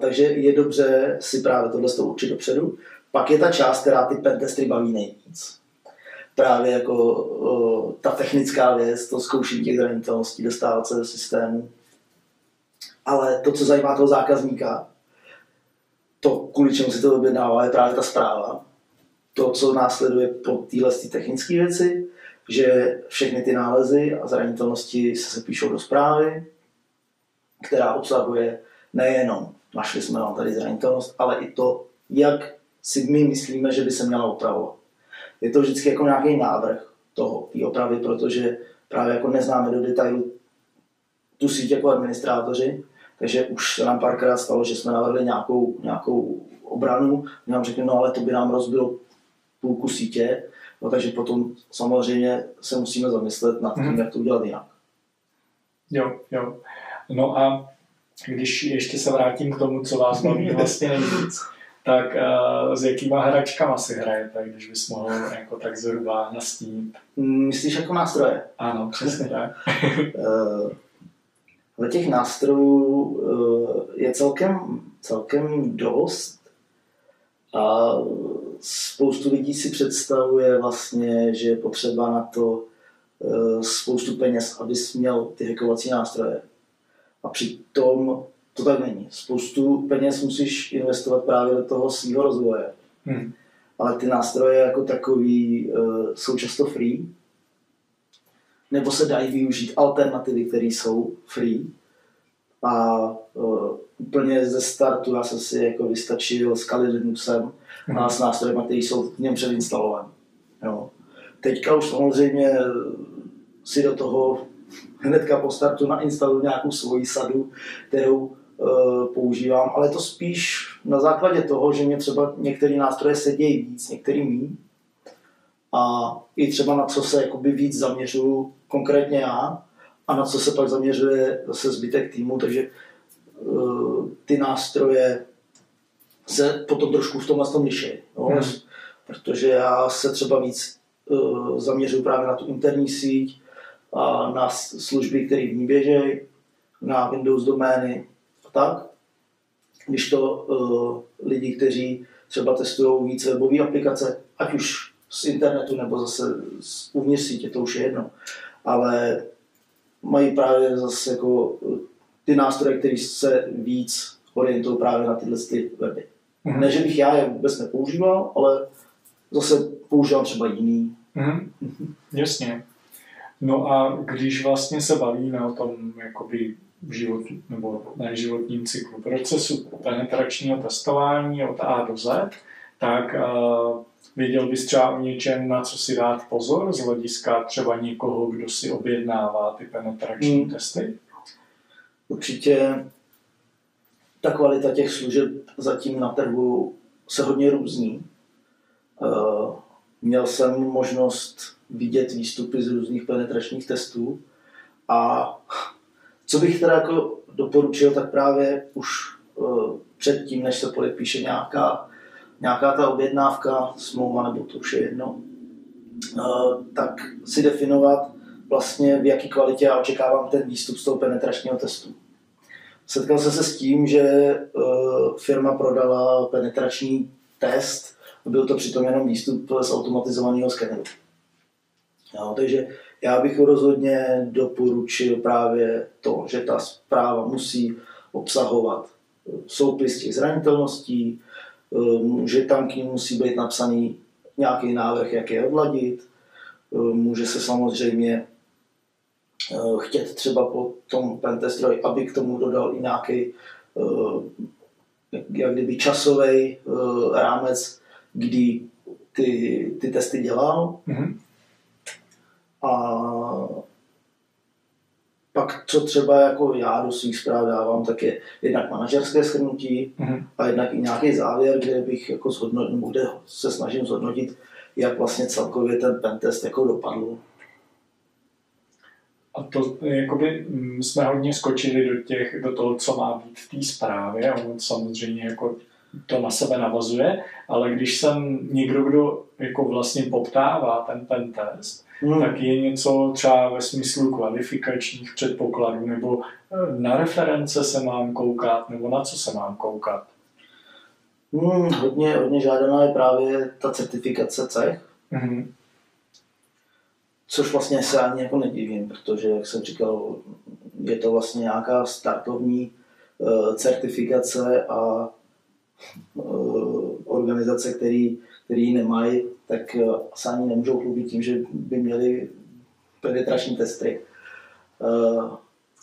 Takže je dobře si právě tohle to učit dopředu. Pak je ta část, která ty pentestry baví nejvíc. Právě jako ta technická věc, to zkoušení těch zranitelností, dostávat se do systému. Ale to, co zajímá toho zákazníka, to, kvůli čemu si to objednává, je právě ta zpráva. To, co následuje po téhle technické věci, že všechny ty nálezy a zranitelnosti se píšou do zprávy, která obsahuje nejenom našli jsme vám tady zranitelnost, ale i to, jak si my myslíme, že by se měla opravovat. Je to vždycky jako nějaký návrh toho, té opravy, protože právě jako neznáme do detailu tu síť jako administrátoři, takže už se nám párkrát stalo, že jsme navrhli nějakou, nějakou obranu, nám řekli, no ale to by nám rozbilo půlku sítě, No, takže potom samozřejmě se musíme zamyslet nad tím, hmm. jak to udělat jinak. Jo, jo. No a když ještě se vrátím k tomu, co vás baví (laughs) vlastně nejvíc, tak uh, s jakýma hračkama si hrajete, když bys mohl jako tak zhruba nastínit? Myslíš jako nástroje? Ano, přesně (laughs) tak. Ale těch nástrojů uh, je celkem, celkem dost. A spoustu lidí si představuje vlastně, že je potřeba na to eh, spoustu peněz, abys měl ty hackovací nástroje. A přitom to tak není. Spoustu peněz musíš investovat právě do toho svého rozvoje. Hmm. Ale ty nástroje jako takový uh, jsou často free, nebo se dají využít alternativy, které jsou free. A uh, úplně ze startu já jsem si jako vystačil s Kali Linuxem, s nástroji, které jsou v něm předinstalované. Jo. Teďka už samozřejmě si do toho hnedka po startu nainstaluju nějakou svoji sadu, kterou e, používám, ale to spíš na základě toho, že mě třeba některé nástroje sedějí víc, některý mý. A i třeba na co se jakoby víc zaměřuju konkrétně já a na co se pak zaměřuje zase zbytek týmu, takže e, ty nástroje se potom trošku v tomhle tom liší. No? Hmm. Protože já se třeba víc uh, zaměřuji právě na tu interní síť a na služby, které v ní běžejí, na Windows domény a tak. Když to uh, lidi, kteří třeba testují více webové aplikace, ať už z internetu nebo zase z uvnitř sítě, to už je jedno. Ale mají právě zase jako ty nástroje, které se víc orientují právě na tyhle ty weby. Mm-hmm. Ne, že bych já je vůbec nepoužíval, ale zase používám třeba jiný. Mm-hmm. Jasně. No a když vlastně se bavíme o tom jakoby životu, nebo ne životním cyklu, procesu penetračního testování od A do Z, tak uh, věděl bys třeba o něčem, na co si dát pozor z hlediska třeba někoho, kdo si objednává ty penetrační mm. testy? Určitě ta kvalita těch služeb zatím na trhu se hodně různí. Eh, měl jsem možnost vidět výstupy z různých penetračních testů a co bych teda jako doporučil, tak právě už eh, předtím, než se podepíše nějaká, nějaká ta objednávka, smlouva nebo to už je jedno, eh, tak si definovat vlastně v jaký kvalitě já očekávám ten výstup z toho penetračního testu. Setkal jsem se s tím, že uh, firma prodala penetrační test, byl to přitom jenom výstup z automatizovaného skeneru. No, takže já bych rozhodně doporučil právě to, že ta zpráva musí obsahovat soupis těch zranitelností, eh, že tam k ní musí být napsaný nějaký návrh, jak je odladit. Eh, může se samozřejmě Eh, chtět třeba po tom pentestroji, aby k tomu dodal i nějaký eh, jak kdyby časový eh, rámec, kdy ty, ty testy dělal. Mm-hmm. A pak co třeba jako já do svých zpráv dávám, tak je jednak manažerské shrnutí Mhm. a jednak i nějaký závěr, kde bych jako zhodnotil, kde se snažím zhodnotit, jak vlastně celkově ten pentest jako dopadl. A to jakoby mm, jsme hodně skočili do, těch, do toho, co má být v té zprávě. A on samozřejmě jako to na sebe navazuje, ale když jsem někdo, kdo jako vlastně poptává ten pentest, Hmm. tak je něco třeba ve smyslu kvalifikačních předpokladů, nebo eh, na reference se mám koukat, nebo na co se mám koukat. Hmm, hodně, hodně žádaná je právě ta certifikace CEH, Mhm. Což vlastně se ani jako nedivím, protože, jak jsem říkal, je to vlastně nějaká startovní uh, certifikace a uh, organizace, který, který nemají, tak uh, se ani nemůžou chlubit tím, že by měli penetrační testy.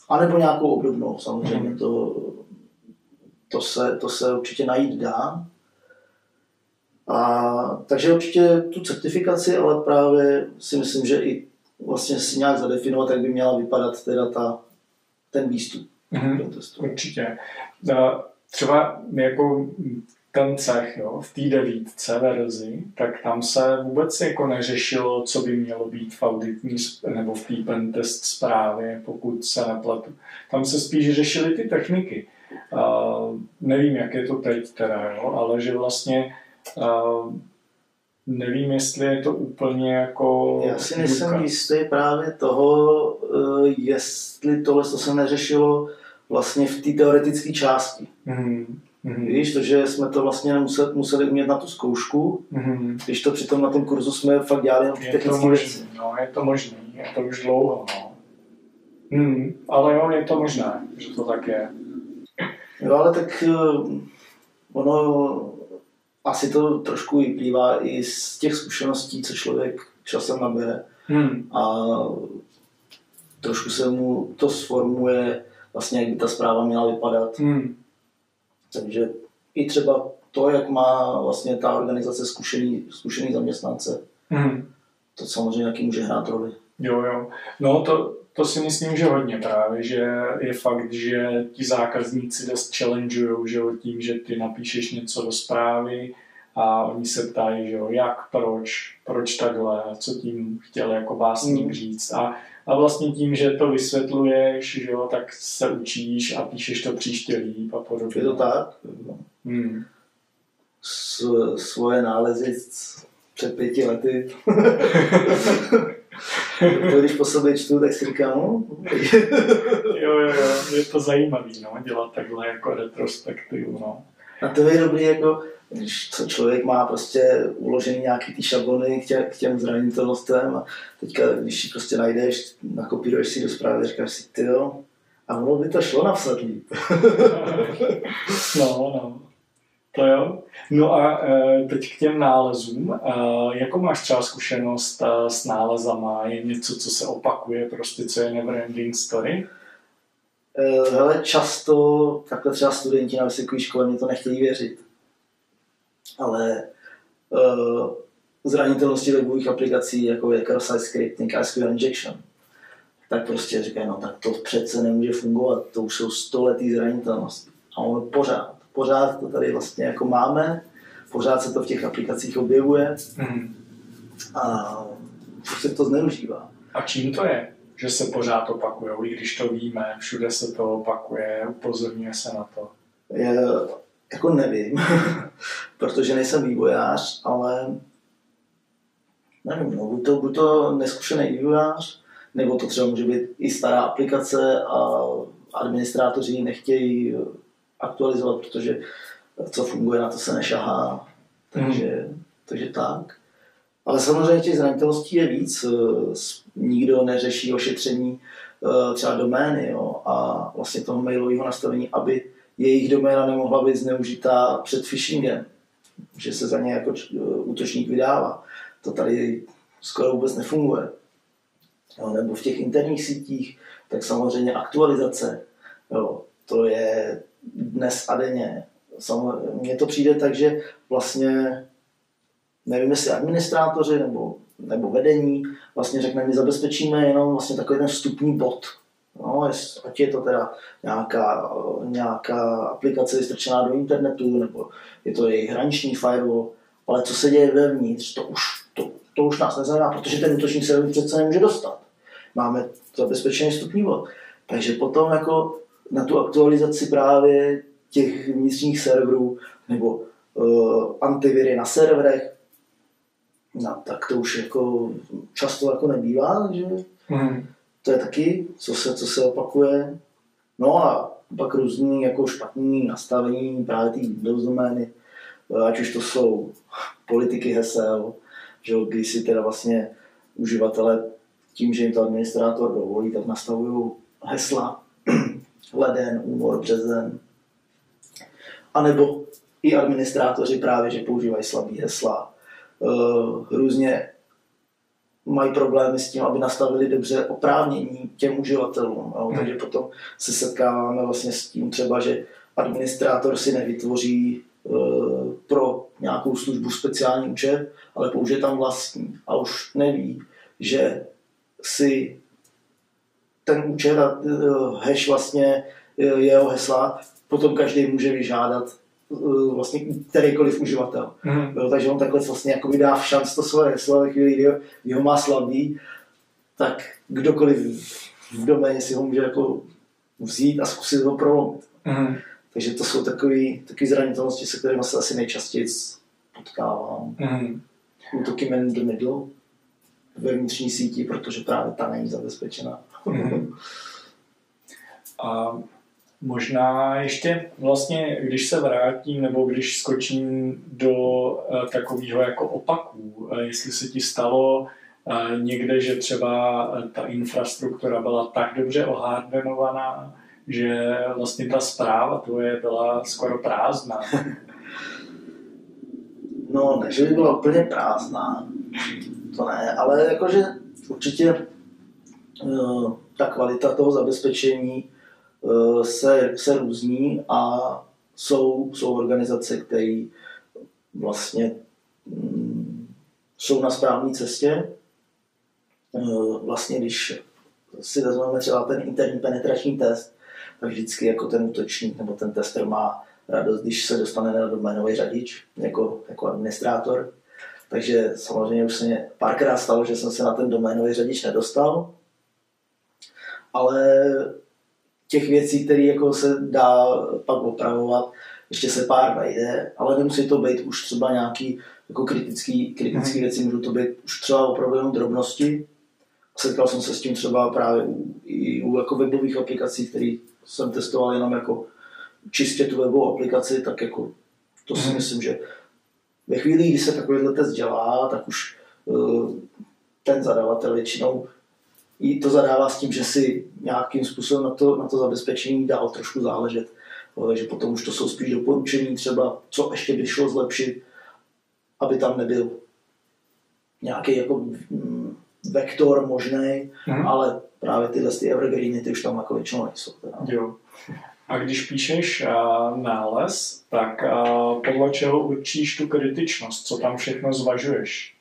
A nebo nějakou obdobnou, samozřejmě to, to, se, to se určitě najít dá. A, takže určitě tu certifikaci, ale právě si myslím, že i vlastně si nějak zadefinovat, jak by měla vypadat teda ta, ten výstup Mhm. toho testu. Určitě. A Třeba jako ten cech jo, v té devítce verzi, tak tam se vůbec jako neřešilo, co by mělo být v auditní nebo v té pentest zprávě, pokud se nepletu. Tam se spíš řešily ty techniky. A nevím, jak je to teď teda, jo, ale že vlastně a nevím, jestli je to úplně jako... Já si nejsem jistý právě toho, eh, jestli tohle to se neřešilo vlastně v té teoretické části. Mhm, mhm, Víš, to, že jsme to vlastně museli, museli umět na tu zkoušku, mhm. když to přitom na tom kurzu jsme fakt dělali jenom ty Je to technické věci. no, je to možné, je to už dlouho, no. Hmm, ale jo, je to možné, že to tak je. Jo, ale tak eh, ono asi to trošku vyplývá i z těch zkušeností, co člověk časem nabere Hmm, a trošku se mu to sformuje vlastně, jak by ta zpráva měla vypadat. hmm, Takže i třeba to, jak má vlastně ta organizace zkušený, zkušený zaměstnance, hmm. to samozřejmě taky může hrát roli. Jo, jo. No to, to si myslím, že hodně právě, že je fakt, že ti zákazníci dost challengeujou, že jo, tím, že ty napíšeš něco do zprávy a oni se ptají, že jo, jak, proč, proč takhle, co tím chtěl jako básník Mm. říct. A, a vlastně tím, že to vysvětluješ, že jo, tak se učíš a píšeš to příště líp a podobně. Je to tak? Hmm. S, svoje nálezy před pěti lety. (laughs) to, když po sobě čtu, tak si říkám, no, (laughs) Jo, jo, jo, je to zajímavý, no, dělat takhle jako retrospektivu, no. A to je dobrý, jako, když co člověk má prostě uložený nějaký ty šablony k, tě, k těm zranitelnostem a teďka, když si prostě najdeš, nakopíruješ si do zprávy, říkáš si, ty jo, a ono by to šlo napsat líp. (laughs) No, no. To jo. No a e, teď k těm nálezům. E, jakou máš třeba zkušenost e, s nálezama? Je něco, co se opakuje, prostě co je never ending story? Hele, často takhle třeba studenti na vysoké škole mě to nechtějí věřit. Ale uh, zranitelnosti webových aplikací, jako je cross-site scripting a SQL injection, tak prostě říkají, no tak to přece nemůže fungovat, to už jsou stoletý zranitelnosti. A ono pořád, pořád to tady vlastně jako máme, pořád se to v těch aplikacích objevuje Mhm. a se to zneužívá. A čím to je? Že se pořád opakuje, i když to víme, všude se to opakuje, upozorňuje se na to. Je, jako nevím, (laughs) protože nejsem vývojář, ale nevím, no, buď, to, buď to neskušený vývojář, nebo to třeba může být i stará aplikace a administrátoři ji nechtějí aktualizovat, protože co funguje, na to se nešahá. Takže, takže tak. Ale samozřejmě těch zranitelností je víc. S- Nikdo neřeší ošetření eh, třeba domény jo, a vlastně toho mailového nastavení, aby jejich doména nemohla být zneužitá před phishingem, že se za ně jako č- útočník vydává. To tady skoro vůbec nefunguje. Jo, nebo v těch interních sítích, tak samozřejmě aktualizace. Jo, to je dnes a denně. Mně to přijde tak, že vlastně nevím, jestli administrátoři nebo, nebo vedení vlastně řekne, my zabezpečíme jenom vlastně takový ten vstupní bod. No, ať je to teda nějaká, nějaká aplikace vystrčená do internetu, nebo je to jejich hraniční firewall, ale co se děje vevnitř, to už, to, to už nás nezajímá, protože ten útočník se přece nemůže dostat. Máme zabezpečený vstupní bod. Takže potom jako na tu aktualizaci právě těch vnitřních serverů nebo uh, antiviry na serverech, no, tak to už jako často jako nebývá, že mm. to je taky, co se, co se opakuje. No a pak různý jako špatný nastavení právě té Windows domény, ať už to jsou politiky hesel, že když si teda vlastně uživatelé tím, že jim to administrátor dovolí, tak nastavují hesla leden, únor, březen. A nebo i administrátoři právě, že používají slabý hesla. Uh, různě mají problémy s tím, aby nastavili dobře oprávnění těm uživatelům. Jo? Hmm. Takže potom se setkáváme vlastně s tím třeba, že administrátor si nevytvoří uh, pro nějakou službu speciální účet, ale použije tam vlastní a už neví, že si ten účet a uh, hash vlastně uh, jeho hesla potom každý může vyžádat uh, vlastně kterýkoliv uživatel. Mm. Jo, takže on takhle vlastně jako vydá v šanc to svoje heslo, ve chvíli, kdy ho, kdy ho má slabý, tak kdokoliv v doméně si ho může jako vzít a zkusit ho prolomit. Mm. Takže to jsou takové zranitelnosti, se kterými se asi nejčastěji potkávám. Mm. Útoky man in the middle ve vnitřní síti, protože právě ta není zabezpečena. Mm. A možná ještě vlastně, když se vrátím nebo když skočím do uh, takového jako opaků, uh, jestli se ti stalo uh, někde, že třeba ta infrastruktura byla tak dobře ohárdenovaná, že vlastně ta zpráva tvoje byla skoro prázdná. No, ne, že by byla úplně prázdná, to ne, ale jakože určitě ta kvalita toho zabezpečení uh, se, se různí a jsou, jsou organizace, které vlastně um, jsou na správné cestě. Uh, vlastně, když si vezmeme třeba ten interní penetrační test, tak vždycky jako ten útočník nebo ten tester má radost, když se dostane na doménový řadič jako, jako administrátor. Takže samozřejmě už se mě párkrát stalo, že jsem se na ten doménový řadič nedostal, ale těch věcí, které jako se dá pak opravovat, ještě se pár najde, ale nemusí to být už třeba nějaký jako kritický, kritický hmm. věci, můžou to být už třeba opravdu jenom drobnosti. Setkal jsem se s tím třeba právě u, i u jako webových aplikací, které jsem testoval jenom jako čistě tu webovou aplikaci, tak jako to si hmm. myslím, že ve chvíli, kdy se takovýhle test dělá, tak už uh, ten zadavatel většinou i to zadává s tím, že si nějakým způsobem na to, na to zabezpečení dál trošku záležet. Takže potom už to jsou spíš doporučení třeba, co ještě by šlo zlepšit, aby tam nebyl nějaký jako mm, vektor možný, hmm. ale právě tyhle ty evergreeny, ty už tam jako většinou nejsou. Teda. Jo. A když píšeš uh, nález, tak uh, podle čeho určíš tu kritičnost? Co tam všechno zvažuješ?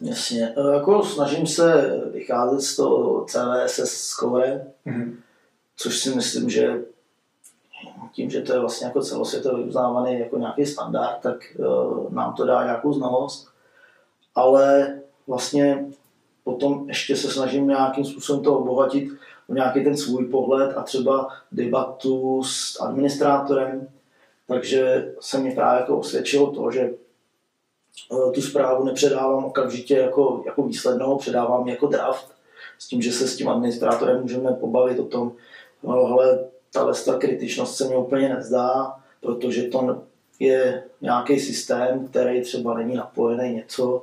Jasně. E, jako snažím se vycházet z toho CVSS score, mm-hmm. což si myslím, že tím, že to je vlastně jako celosvětově uznávaný jako nějaký standard, tak uh, nám to dá nějakou znalost. Ale vlastně potom ještě se snažím nějakým způsobem to obohatit nějaký ten svůj pohled a třeba debatu s administrátorem. Takže se mi právě jako osvědčilo to, že tu zprávu nepředávám okamžitě jako, jako výslednou, předávám jako draft, s tím, že se s tím administrátorem můžeme pobavit o tom, no, ale ta kritičnost se mi úplně nezdá, protože to je nějaký systém, který třeba není napojený něco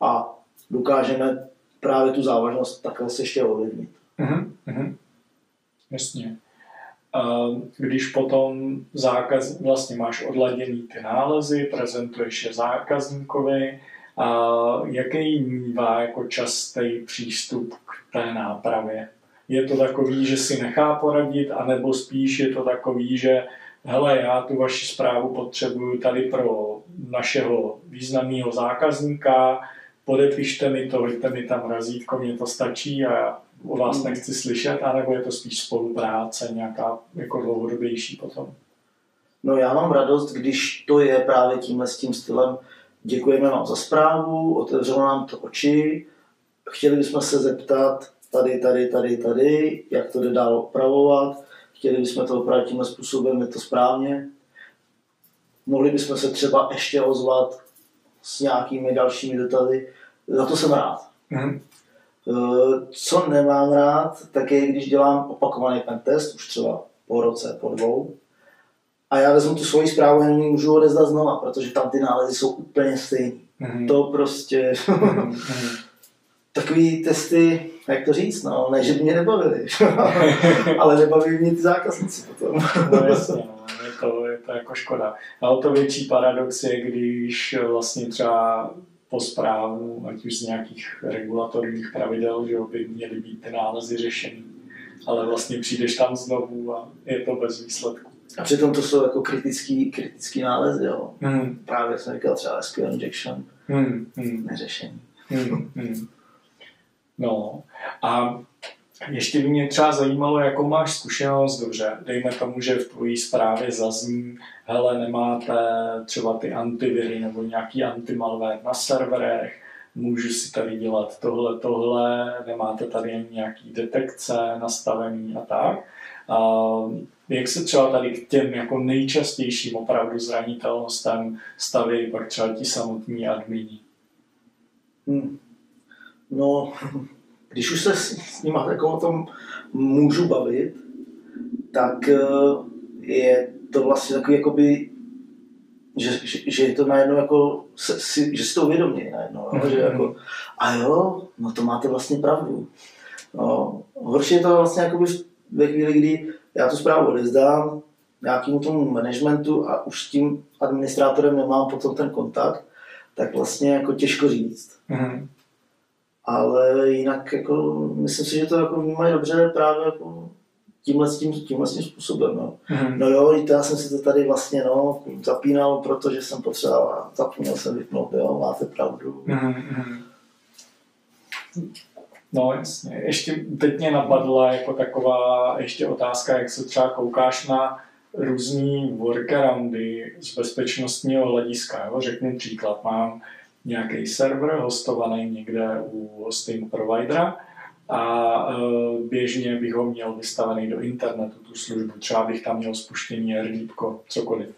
a dokážeme právě tu závažnost takhle se ještě ovlivnit. Mm-hmm. Jasně. Když potom zákaz, vlastně máš odladěný ty nálezy, prezentuješ je zákazníkovi, a jaký mývá jako častý přístup k té nápravě? Je to takový, že si nechá poradit, anebo spíš je to takový, že hele, já tu vaši zprávu potřebuju tady pro našeho významného zákazníka, podepište mi to, hoďte mi tam razítko, mě to stačí a o vás nechci slyšet, anebo je to spíš spolupráce nějaká jako dlouhodobější potom? No já mám radost, když to je právě tímhle s tím stylem. Děkujeme vám za zprávu, otevřelo nám to oči, chtěli bychom se zeptat tady, tady, tady, tady, jak to jde dál opravovat, chtěli bychom to opravit tímhle způsobem, je to správně. Mohli bychom se třeba ještě ozvat s nějakými dalšími dotazy. Za to jsem rád. Mm-hmm. Co nemám rád, tak je, když dělám opakovaný test, už třeba po roce, po dvou, a já vezmu tu svoji zprávu, jenom ji můžu odezdat znova, protože tam ty nálezy jsou úplně stejný. Mm-hmm. To prostě... mm-hmm. (laughs) Takový testy, jak to říct, no, ne, že by mě nebavili, (laughs) ale nebaví mě ty zákazníci potom. (laughs) no jasně, no, je to, je to jako škoda. Ale to větší paradox je, když vlastně třeba po zprávu, ať už z nějakých regulatorních pravidel, že by měly být ty nálezy řešený, ale vlastně přijdeš tam znovu a je to bez výsledku. A přitom to jsou jako kritický, kritický nálezy, jo. Hmm. Právě jsem říkal třeba SQL injection, hmm. Hmm. neřešení. Hmm. Hmm. No a ještě by mě třeba zajímalo, jakou máš zkušenost, dobře, dejme tomu, že v tvojí zprávě zazní, hele, nemáte třeba ty antiviry nebo nějaký antimalware na serverech, můžu si tady dělat tohle, tohle, nemáte tady nějaký detekce nastavený a tak. A jak se třeba tady k těm jako nejčastějším opravdu zranitelnostem staví pak třeba ti samotní admini? Hmm. No, (laughs) když už se s, s nima jako o tom můžu bavit, tak eh, je to vlastně takový jakoby, že, že, že je to najednou jako, si, že si to uvědomí najednou, mm-hmm. že jako, a jo, no to máte vlastně pravdu. No, horší je to vlastně jakoby ve chvíli, kdy já tu zprávu odezdám nějakému tomu managementu a už s tím administrátorem nemám potom ten kontakt, tak vlastně jako těžko říct. Mm-hmm ale jinak jako, myslím si, že to jako vnímají dobře právě jako tímhle, tím, tímhle tím způsobem. No. Mm-hmm. no jo, já jsem si to tady vlastně no, zapínal, protože jsem potřeboval, zapomněl jsem vypnout, jo, máte pravdu. Mm-hmm. No jasně. Ještě teď mě napadla jako taková ještě otázka, jak se třeba koukáš na různý workaroundy z bezpečnostního hlediska. Jo? Řeknu příklad, mám nějaký server hostovaný někde u hosting providera a e, běžně bych ho měl vystavený do internetu, tu službu. Třeba bych tam měl spuštění RDIPko, cokoliv.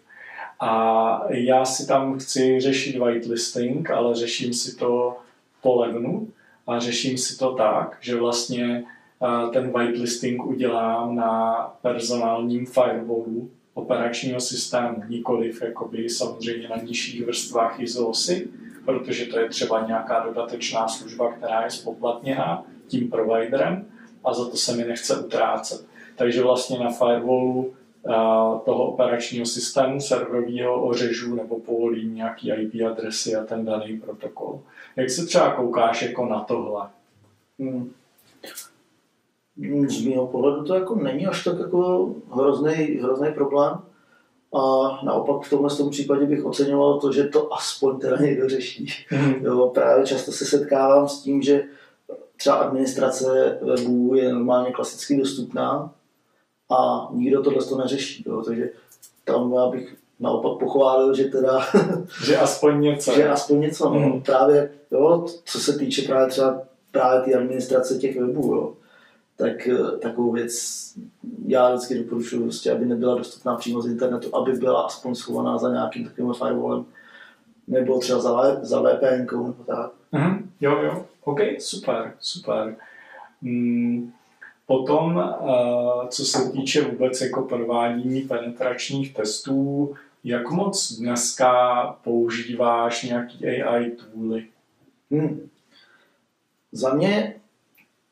A já si tam chci řešit whitelisting, ale řeším si to po levnu a řeším si to tak, že vlastně e, ten whitelisting udělám na personálním firewallu operačního systému, nikoliv jakoby samozřejmě na nižších vrstvách izosy, protože to je třeba nějaká dodatečná služba, která je spoplatněná tím providerem a za to se mi nechce utrácet. Takže vlastně na firewallu toho operačního systému serverového ořežu nebo povolím nějaký IP adresy a ten daný protokol. Jak se třeba koukáš jako na tohle? Hmm. Z mého pohledu to jako není až tak jako hrozný, hrozný problém. A naopak v tomhle tom případě bych oceňoval to, že to aspoň teda někdo řeší. Mm. Jo, právě často se setkávám s tím, že třeba administrace webu je normálně klasicky dostupná a nikdo tohle to neřeší. Jo, takže tam já bych naopak pochválil, že teda... (laughs) že aspoň něco. že aspoň něco, no. Mm. Právě, jo, co se týče právě třeba právě ty administrace těch webů, jo tak eh, takovou věc já vždycky doporučuji, prostě, aby nebyla dostupná přímo z internetu, aby byla aspoň schovaná za nějakým takovým firewallem, nebo třeba za, za VPN nebo tak. Mm-hmm. Jo, jo, OK, super, super. Mm, potom, uh, co se týče vůbec jako provádění penetračních testů, jak moc dneska používáš nějaký AI tooly? Hmm. Za mě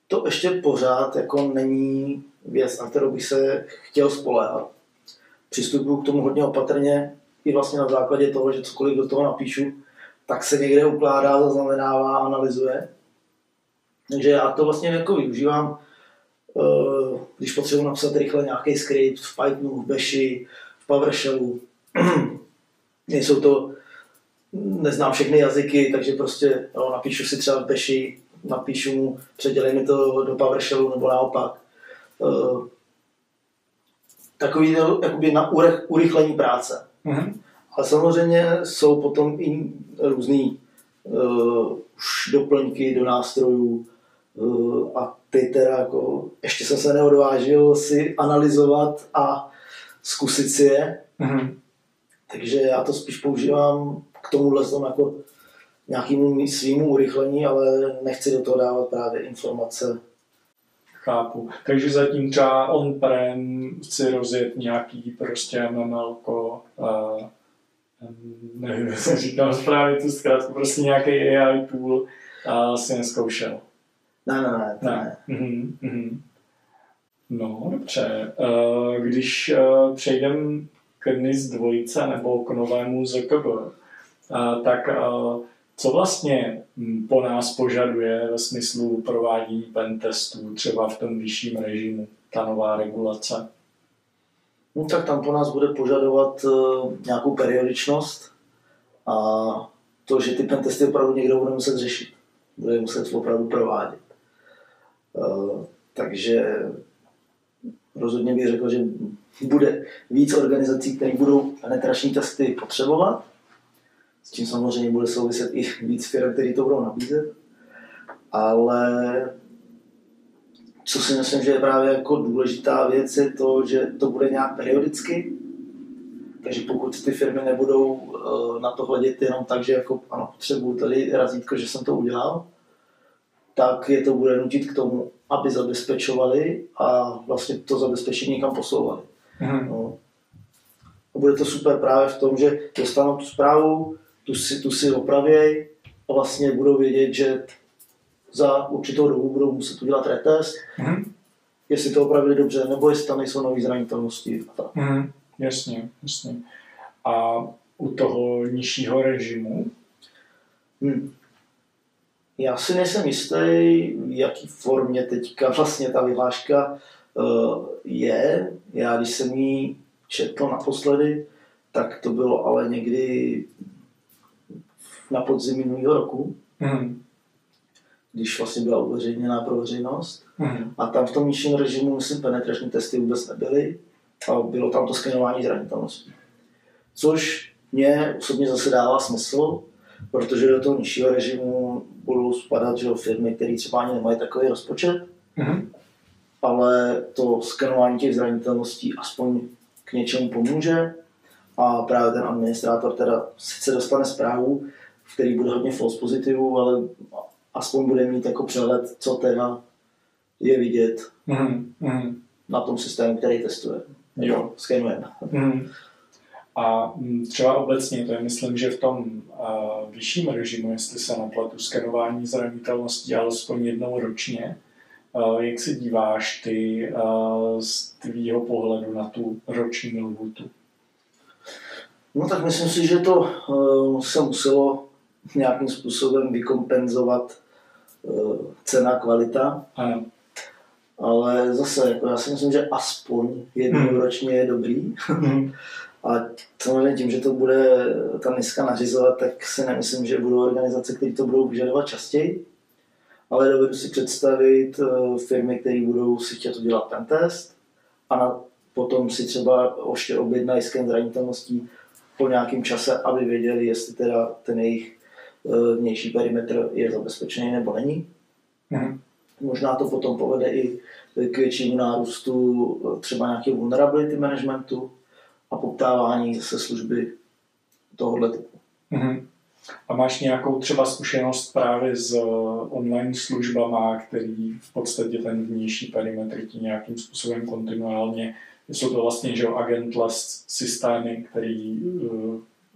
to ještě pořád jako není věc, na kterou bych se chtěl spoléhat. Přistupuju k tomu hodně opatrně, i vlastně na základě toho, že cokoliv do toho napíšu, tak se někde ukládá, zaznamenává, analyzuje. Takže já to vlastně jako využívám, eh, když potřebuji napsat rychle nějaký skript v Pythonu, v Bashi, v PowerShellu. (clears throat) Nejsou to, neznám všechny jazyky, takže prostě no, napíšu si třeba v Bashi napíšu mu, předělej mi to do PowerShellu nebo naopak. Uh, takový to jakoby na urychlení práce. Mm-hmm. Ale samozřejmě jsou potom i různý uh, už doplňky do nástrojů uh, a ty teda jako, ještě jsem se neodvážil si analyzovat a zkusit si je. Mm-hmm. Takže já to spíš používám k tomuhle tomu jako nějakému svýmu urychlení, ale nechci do toho dávat právě informace. Chápu. Takže zatím třeba on-prem chci rozjet nějaký prostě MML, uh, nevím, jsem říkal správně tu zkrátku, prostě nějaký AI tool uh, si neskoušel. Ne, ne, ne. ne. ne. Mm-hmm, mm-hmm. No, dobře. Uh, když uh, přejdeme k NIS dvojce nebo k novému ZKB, uh, tak uh, co vlastně hm, po nás požaduje ve smyslu provádění pen testů, třeba v tom vyšším režimu, ta nová regulace? No tak tam po nás bude požadovat uh, nějakou periodičnost a to, že ty pen testy opravdu někdo bude muset řešit. Bude muset opravdu provádět. Uh, takže rozhodně bych řekl, že bude víc organizací, které budou penetrační testy potřebovat, s tím samozřejmě bude souviset i víc firm, které to budou nabízet. Ale co si myslím, že je právě jako důležitá věc, je to, že to bude nějak periodicky. Takže pokud ty firmy nebudou eh, na to hledět jenom tak, že jako, ano, potřebuju tady razítko, že jsem to udělal, tak je to bude nutit k tomu, aby zabezpečovali a vlastně to zabezpečení někam posouvali. Mm. No. A bude to super právě v tom, že dostanou tu zprávu, tu si, tu si opravěj a vlastně budou vědět, že za určitou dobu budou muset udělat retest, mm. jestli to opravili dobře, nebo jestli tam nejsou nové zranitelnosti. A tak. Mm. Jasně, jasně. A u toho nižšího režimu? Hmm. Já si nejsem jistý, v jaký formě teďka vlastně ta vyhláška uh, je. Já když jsem ji četl naposledy, tak to bylo ale někdy na podzim minulého roku, mm. když vlastně byla uveřejněná pro veřejnost. Mm. A tam v tom nižším režimu, myslím, penetrační testy vůbec nebyly a bylo tam to skenování zranitelnosti. Což mě osobně zase dává smysl, protože do toho nižšího režimu budou spadat že, firmy, které třeba ani nemají takový rozpočet, mm. ale to skenování těch zranitelností aspoň k něčemu pomůže a právě ten administrátor teda sice dostane zprávu, který bude hodně false pozitivů, ale aspoň bude mít jako přehled, co teda je vidět mm-hmm. na tom systému, který testuje. Jo. Skenujeme. Mm. A mm, třeba obecně, to je myslím, že v tom uh, vyšším režimu, jestli se napletu skenování zranitelností alespoň jednou ročně, uh, jak se díváš ty uh, z tvýho pohledu na tu roční lhutu? No tak myslím si, že to uh, se muselo nějakým způsobem vykompenzovat uh, cena, kvalita. Ano. Ale zase, jako já si myslím, že aspoň jednou hmm. ročně je dobrý. Hmm. (laughs) A samozřejmě tím, že to bude ta dneska nařizovat, tak si nemyslím, že budou organizace, které to budou vyžadovat častěji. Ale dovedu si představit uh, firmy, které budou si chtět udělat ten test a na, potom si třeba ještě objednají sken zranitelností po nějakém čase, aby věděli, jestli teda ten jejich vnější perimetr je zabezpečený nebo není. Mm. Možná to potom povede i k většímu nárůstu třeba nějakého vulnerability managementu a poptávání zase služby tohohle typu. Mm. A máš nějakou třeba zkušenost právě s eh, online službama, který v podstatě ten vnější perimetr ti nějakým způsobem kontinuálně, jsou to vlastně že agentless systémy, který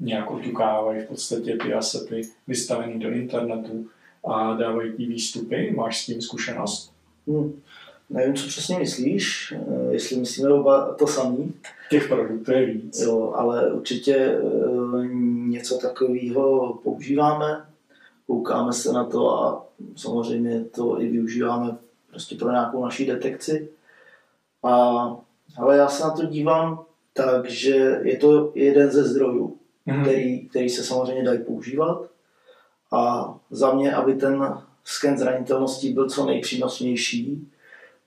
nějak oťukávají v podstatě ty asety vystavený do internetu a dávají ty výstupy. Máš s tím zkušenost? Hmm. Nevím, co přesně myslíš, eh, jestli myslíme oba to samý. Těch produktů je víc. Jo, ale určitě eh, něco takového používáme, koukáme se na to a samozřejmě to i využíváme prostě pro nějakou naší detekci. A, ale já se na to dívám tak, že je to jeden ze zdrojů mm-hmm. který, který se samozřejmě dají používat. A za mě, aby ten sken zranitelnosti byl co nejpřínosnější,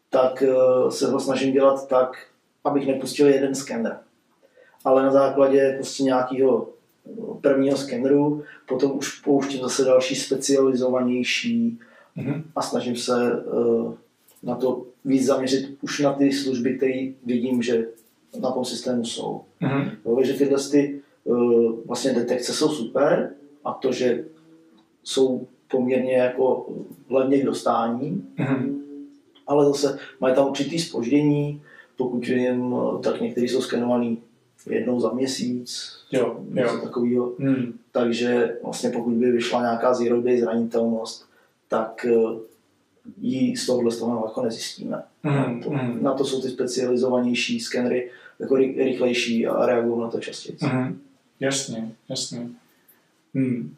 tak eh, se ho snažím dělat tak, abych nepustil jeden skener. Ale na základě prostě nějakého prvního skeneru, potom už pouštím zase další specializovanější mm-hmm. a snažím se uh, na to víc zaměřit už na ty služby, které vidím, že na tom systému jsou. Mm-hmm. Jo, takže tyhle ty, vlastně detekce jsou super a to, že jsou poměrně jako hlavně k dostání, mm-hmm. ale zase mají tam určitý spoždění, pokud vím, tak někteří jsou skenovaný jednou za měsíc, jo, něco takového. Hmm. Takže vlastně pokud by vyšla nějaká zero day zranitelnost, tak eh, ji z tohohle z toho jako nezjistíme. Hmm. To, hmm. Na to jsou ty specializovanější skenery jako rychlejší a reagují na to častěji. Hmm. Jasně, jasně. Hmm.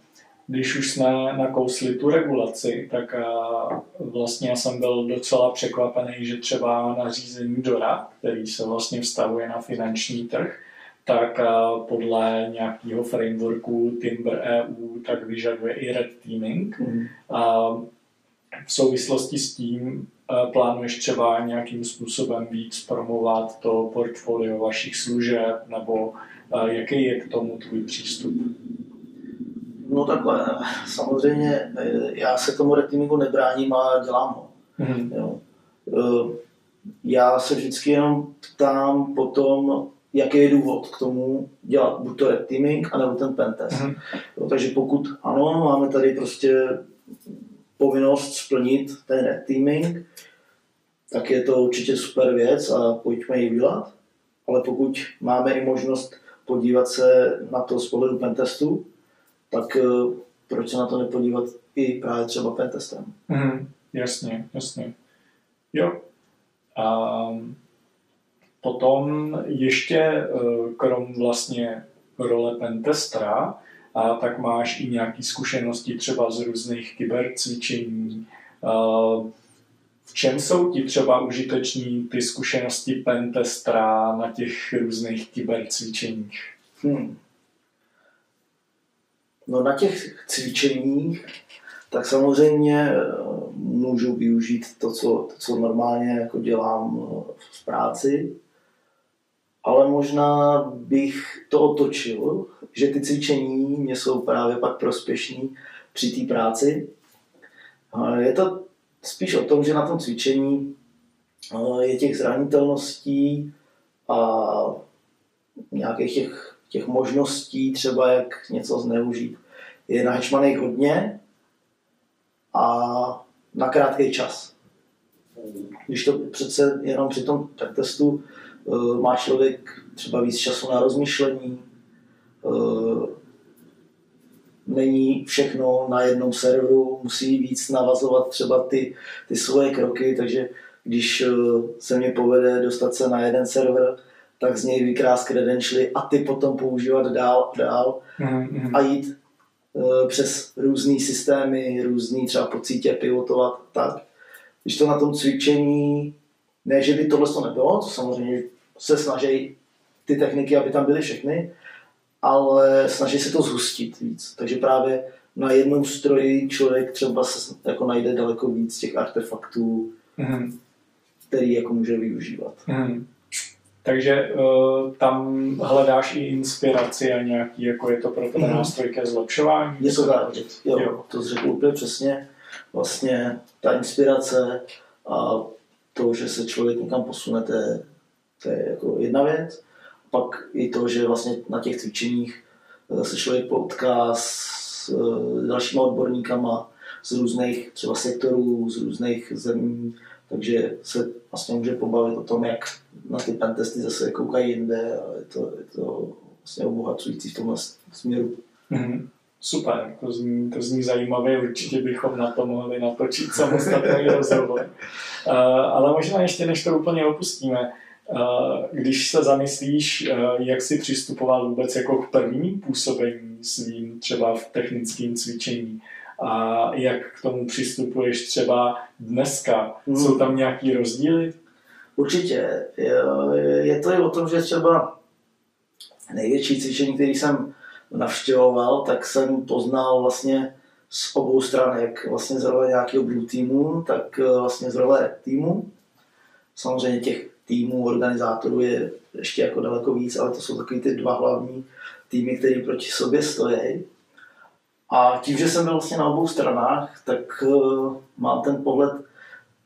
Když už jsme nakousli tu regulaci, tak a vlastně já jsem byl docela překvapený, že třeba nařízení DORA, který se vlastně vztahuje na finanční trh, tak podle nějakého frameworku Timber EU tak vyžaduje i red teaming. Mm. A v souvislosti s tím plánuješ třeba nějakým způsobem víc promovat to portfolio vašich služeb, nebo jaký je k tomu tvůj přístup? No takhle, samozřejmě e, já se tomu red teamingu nebráním a dělám ho. Mm. Jo. E, já se vždycky jenom ptám potom, jaký je důvod k tomu dělat buď to red teaming, anebo ten pentest. Mm-hmm. Jo, takže pokud ano, máme tady prostě povinnost splnit ten red teaming, tak je to určitě super věc a pojďme ji udělat. Ale pokud máme i možnost podívat se na to z pohledu pentestu, tak eh, proč se na to nepodívat i právě třeba pentestem? Mm, jasně, jasně. Jo. Um, Potom ještě eh, krom vlastně role pentestra, a tak máš i nějaké zkušenosti třeba z různých kybercvičení. Eh, v čem jsou ti třeba užiteční ty zkušenosti pentestra na těch různých kybercvičeních? Hmm. No na těch cvičeních tak samozřejmě eh, můžu využít to, co, to, co normálně jako dělám v práci, ale možná bych to otočil, že ty cvičení mě jsou právě pak prospěšní při té práci. Je to spíš o tom, že na tom cvičení je těch zranitelností a nějakých těch, těch možností třeba jak něco zneužít. Je na hečmaných hodně a na krátký čas. Když to přece jenom při tom testu Eh, má člověk třeba víc času na rozmýšlení, eh, není všechno na jednom serveru, musí víc navazovat třeba ty, ty svoje kroky, takže když eh, se mě povede dostat se na jeden server, tak z něj vykrás credentialy a ty potom používat dál a dál mm-hmm. a jít přes různé systémy, různý třeba po cítě pivotovat tak. Když to na tom cvičení, ne, že by tohle to nebylo, to samozřejmě se snaží ty techniky, aby tam byly všechny, ale snaží se to zhustit víc. Takže právě na jednom stroji člověk třeba se jako najde daleko víc těch artefaktů, mm. který jako může využívat. Mm. Takže uh, tam hledáš i inspiraci a nějaký, jako je to pro tebe mm. nástroj ke zlepšování? Je to tak, jo, jo. to řekl úplně přesně. Vlastně ta inspirace a to, že se člověk někam posune, to je to je jako jedna věc. Pak i to, že vlastně na těch cvičeních eh, se člověk potká s eh, dalšíma odborníkama z různých třeba sektorů, z různých zemí, takže se vlastně může pobavit o tom, jak na ty pentesty zase koukají jinde a je to, je to vlastně obohacující v tomhle směru. Mm-hmm. Super, to zní, to zní zajímavě, určitě bychom na to mohli natočit samostatný (laughs) rozhovor. Uh, ale možná ještě než to úplně opustíme, když se zamyslíš, jak si přistupoval vůbec jako k prvním působení svým třeba v technickém cvičení a jak k tomu přistupuješ třeba dneska, hmm. jsou tam nějaký rozdíly? Určitě. Je to i o tom, že třeba největší cvičení, který jsem navštěvoval, tak jsem poznal vlastně z obou stran, jak vlastně z role nějakého blue týmu, tak eh, vlastně z role red týmu. Samozřejmě těch týmů, organizátorů je ještě jako daleko víc, ale to jsou takový ty dva hlavní týmy, které proti sobě stojí. A tím, že jsem byl vlastně na obou stranách, tak uh, mám ten pohled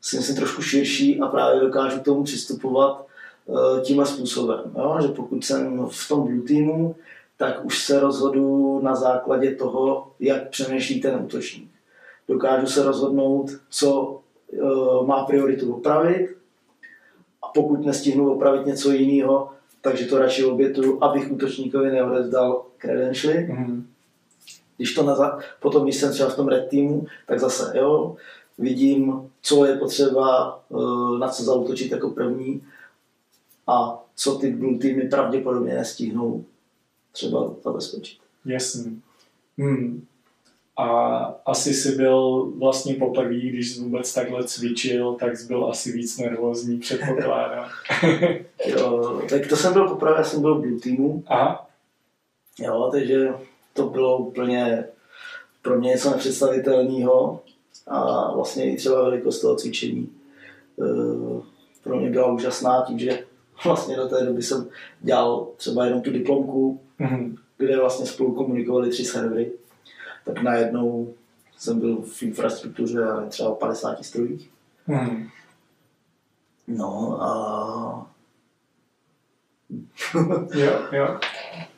si myslím trošku širší a právě dokážu k tomu přistupovat uh, tímhle způsobem. Jo? Že pokud jsem v tom blue týmu, tak už se rozhodu na základě toho, jak přemýšlí ten útočník. Dokážu se rozhodnout, co uh, má prioritu opravit pokud nestihnu opravit něco jiného, takže to radši obětu, abych útočníkovi neodevzdal credentially. Mm-hmm. Když to na, potom, když jsem třeba v tom red týmu, tak zase, jo, vidím, co je potřeba, eh, na co zautočit jako první a co ty blue týmy pravděpodobně nestihnou třeba zabezpečit. Jasný. Hmm. A asi si byl vlastně poprvé, když jsi vůbec takhle cvičil, tak jsi byl asi víc nervózní, předpokládám. (laughs) jo, tak to jsem byl poprvé, já jsem byl v Blue Teamu. Aha. Jo, takže to bylo úplně pro mě něco nepředstavitelného a vlastně i třeba velikost toho cvičení eh, pro mě byla úžasná tím, že (laughs) vlastně do té doby jsem dělal třeba jenom tu diplomku, mm-hmm. kde vlastně spolu komunikovali tři servery, tak najednou jsem byl v infrastruktuře třeba 50 strojích. Mm-hmm. No a... jo, jo.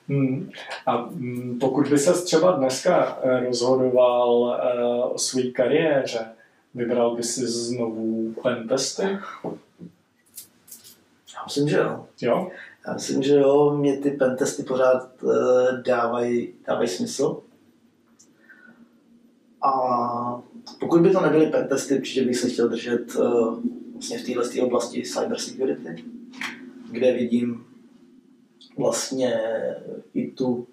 Hmm. A hmm, pokud by se třeba dneska eh, rozhodoval uh, o své kariéře, vybral by si znovu pentesty? Já myslím, že jo. Jo? Já myslím, že jo, mě ty pentesty pořád dávají, dávají smysl. A pokud by to nebyly pentesty, určitě bych se chtěl držet uh, vlastně v této oblasti cyber security, kde vidím vlastně i tu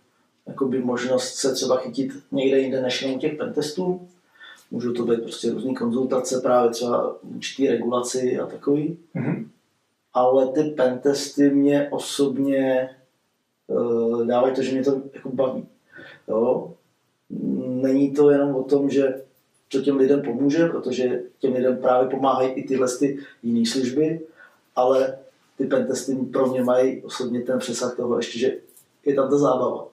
jakoby možnost se třeba chytit někde jinde než jenom těch pentestů. Můžou to být prostě různé konzultace, právě třeba určitý regulaci a takový. Mm-hmm. Ale ty pentesty mě osobně uh, dávají to, že mě to jako baví. Jo? Není to jenom o tom, že to těm lidem pomůže, protože těm lidem právě pomáhají i tyhle ty jiné služby, ale ty pentesty pro mě mají osobně ten přesah toho ještě, že je tam ta zábava.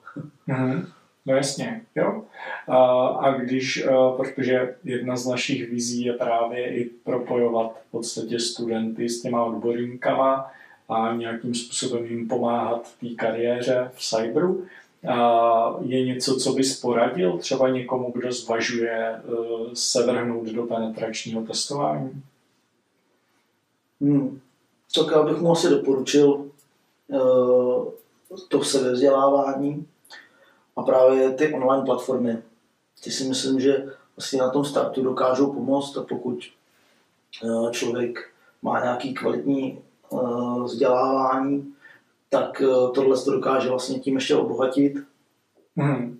Mm-hmm. No jasně, jo. A, a když, a, protože jedna z našich vizí je právě i propojovat v podstatě studenty s těma odborníkama a nějakým způsobem jim pomáhat té kariéře v cyberu, je něco, co bys poradil třeba někomu, kdo zvažuje uh, se vrhnout do penetračního testování? Hmm co já bych mu asi doporučil uh, to sebevzdělávání a právě ty online platformy. Ty si myslím, že vlastně na tom startu dokážou pomoct a pokud uh, člověk má nějaký kvalitní vzdělávání, tak uh, tohle to dokáže vlastně tím ještě obohatit mm.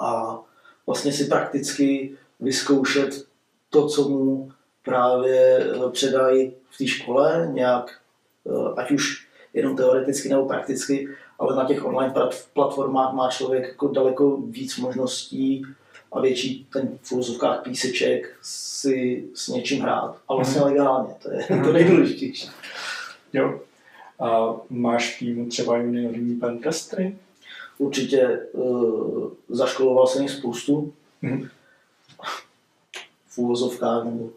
a vlastně si prakticky vyzkoušet to, co mu právě předají v té škole, nějak Eh, ať už jenom teoreticky nebo prakticky, ale na těch online platformách má člověk jako daleko víc možností a větší ten v úvozovkách píseček si s něčím hrát. A vlastně mm. legálně, to je (laughs) to nejdůležitější. Jo. A máš týmu třeba juniorní pentestry? Určitě uh, zaškoloval jsem jich spoustu. Mm. V úvozovkách, nebo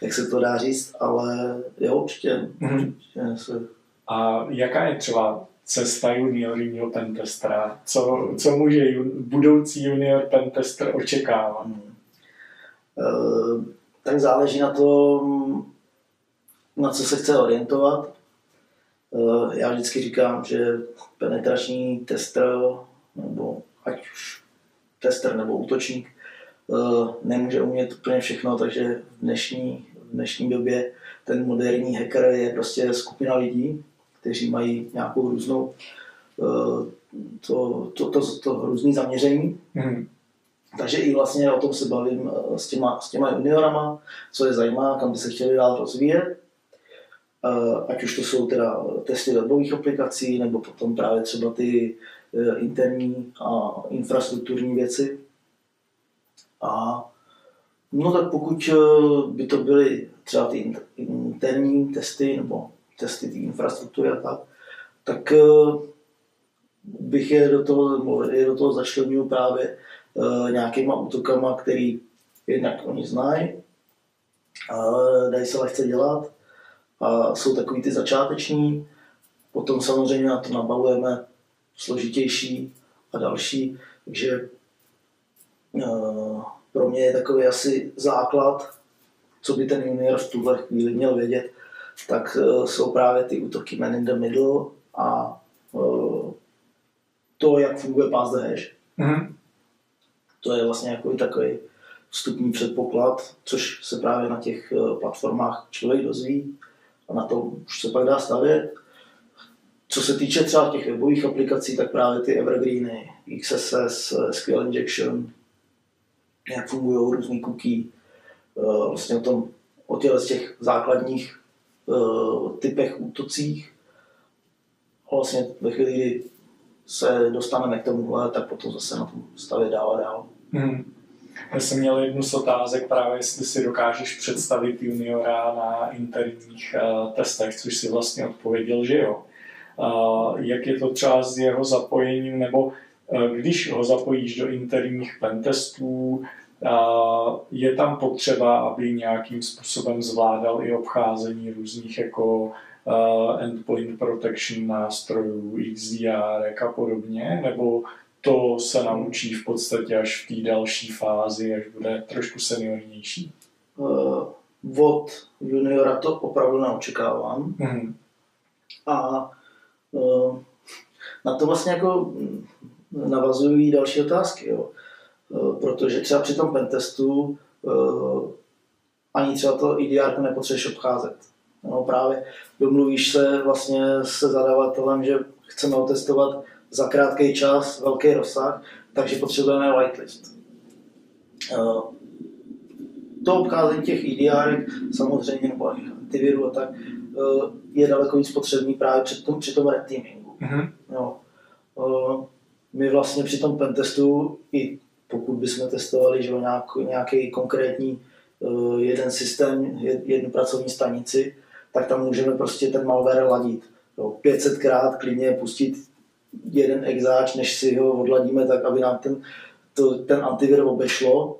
jak se to dá říct, ale jo, určitě. Mm-hmm. určitě se... A jaká je třeba cesta juniorního pentestera? Co, co může jun, budoucí junior pentester očekávat? Hmm. E, tak záleží na tom, na co se chce orientovat. E, já vždycky říkám, že penetrační tester, nebo ať už tester nebo útočník, Eh, nemůže umět úplně všechno, takže v dnešní, v dnešní době ten moderní hacker je prostě skupina lidí, kteří mají nějakou různou eh, to, to, to, to různý zaměření. Mm. Takže i vlastně o tom se bavím eh, s těma, s těma juniorama, co je zajímá, kam by se chtěli dál rozvíjet. Ať už to jsou teda testy webových aplikací, nebo potom právě třeba ty interní a infrastrukturní věci. A No tak pokud eh, by to byly třeba ty interní testy nebo testy té infrastruktury a tak, tak eh, bych je do toho, je do toho začlenil právě nějakýma útokama, který jednak oni znají, dají se lehce dělat a jsou takový ty začáteční. Potom samozřejmě na to nabalujeme složitější a další, takže uh, pro mě je takový asi základ, co by ten junior v tuhle chvíli měl vědět, tak uh, jsou právě ty útoky man in the middle a uh, to, jak funguje pass the hash. Mm-hmm. To je vlastně jako takový vstupní předpoklad, což se právě na těch platformách člověk dozví a na to už se pak dá stavět. Co se týče třeba těch webových aplikací, tak právě ty evergreeny, XSS, SQL injection, jak fungují různý cookie, eh, vlastně o tom, o těch, z těch základních uh, typech útocích. A vlastně ve chvíli, kdy se dostaneme k tomuhle, tak potom zase na tom stavě dál a dál. Hmm. Já jsem měl jednu z otázek právě, jestli si dokážeš představit juniora na interních uh, testech, což si vlastně odpověděl, že jo. Uh, jak je to třeba s jeho zapojením, nebo uh, když ho zapojíš do interních pentestů, je tam potřeba, aby nějakým způsobem zvládal i obcházení různých jako endpoint protection nástrojů, XDR a podobně, nebo to se naučí v podstatě až v té další fázi, až bude trošku seniornější? Uh, od juniora to opravdu neočekávám. Mm. A uh, na to vlastně jako navazují další otázky. Jo. Uh, protože třeba při tom pentestu uh, ani třeba to IDR nepotřebuješ obcházet. No, právě domluvíš se vlastně se zadavatelem, že chceme otestovat za krátký čas velký rozsah, takže potřebujeme whitelist. Eh, to obcházení těch EDR, samozřejmě, nebo antiviru a tak, eh, je daleko víc potřebný právě při tom, při tom red teamingu. Mm-hmm. Eh, my vlastně při tom pentestu, i pokud bychom testovali že nějaký, nějaký konkrétní jeden systém, jednu pracovní stanici, tak tam můžeme prostě ten malware ladit. 500krát klidně pustit jeden exáč, než si ho odladíme tak, aby nám ten, to, ten antivir obešlo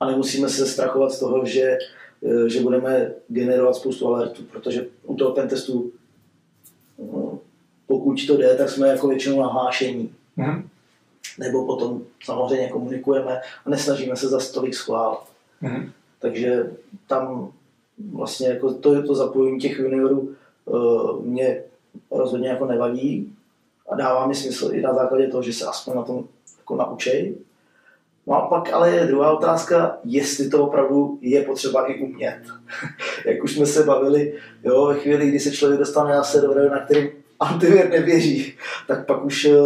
a nemusíme se strachovat z toho, že, eh, že budeme generovat spoustu alertů, protože u toho pentestu no, pokud to jde, tak jsme jako většinou nahlášení. Mm. Nebo potom samozřejmě komunikujeme a nesnažíme se za tolik schválit. Mm. Takže tam vlastně jako to, to zapojení těch juniorů uh, mě rozhodně jako nevadí, a dává mi smysl i na základě toho, že se aspoň na tom jako naučej. No a pak ale je druhá otázka, jestli to opravdu je potřeba i umět. (laughs) Jak už jsme se bavili, jo, ve chvíli, kdy se člověk dostane na server, na kterým antivir neběží, tak pak už eh,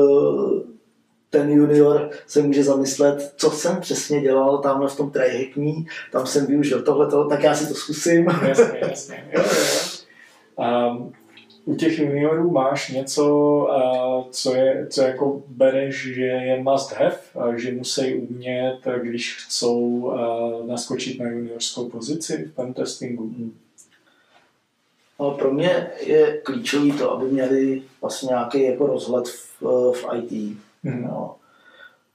ten junior se může zamyslet, co jsem přesně dělal tamhle v tom tryhackní, tam jsem využil tohleto, tak já si to zkusím. Jasně, jasně. Jo, jo. Um, (laughs) u těch juniorů máš něco, co, je, co jako bereš, že je must have, že musí umět, když chcou naskočit na juniorskou pozici v pentestingu? Hmm. No, pro mě je klíčový to, aby měli vlastně nějaký jako rozhled v, v IT. Hmm. No.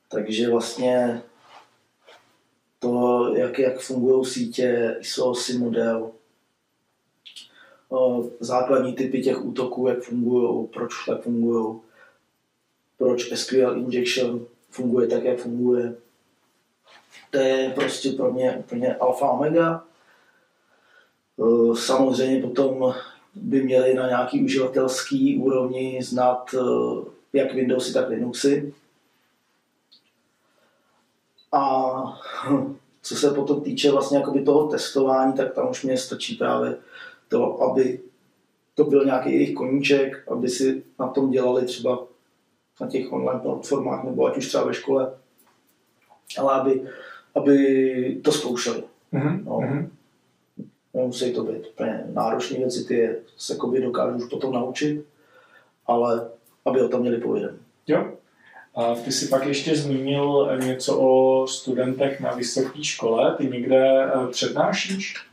Takže vlastně to, jak, jak fungují sítě, ISO model, základní typy těch útoků, jak fungují, proč tak fungují, proč SQL injection funguje tak, jak funguje. To je prostě pro mě úplně alfa omega. Samozřejmě potom by měli na nějaký uživatelský úrovni znát jak Windowsy, tak Linuxy. A co se potom týče vlastně toho testování, tak tam už mě stačí právě to, aby to byl nějaký jejich koníček, aby si na tom dělali třeba na těch online platformách, nebo ať už třeba ve škole, ale aby, aby to zkoušeli. Mm-hmm. No. Mm-hmm. Nemusí to být úplně náročné věci, ty je se dokážu už potom naučit, ale aby o tom měli povědomí. Jo. A ty si pak ještě zmínil něco o studentech na vysoké škole. Ty někde eh, přednášíš?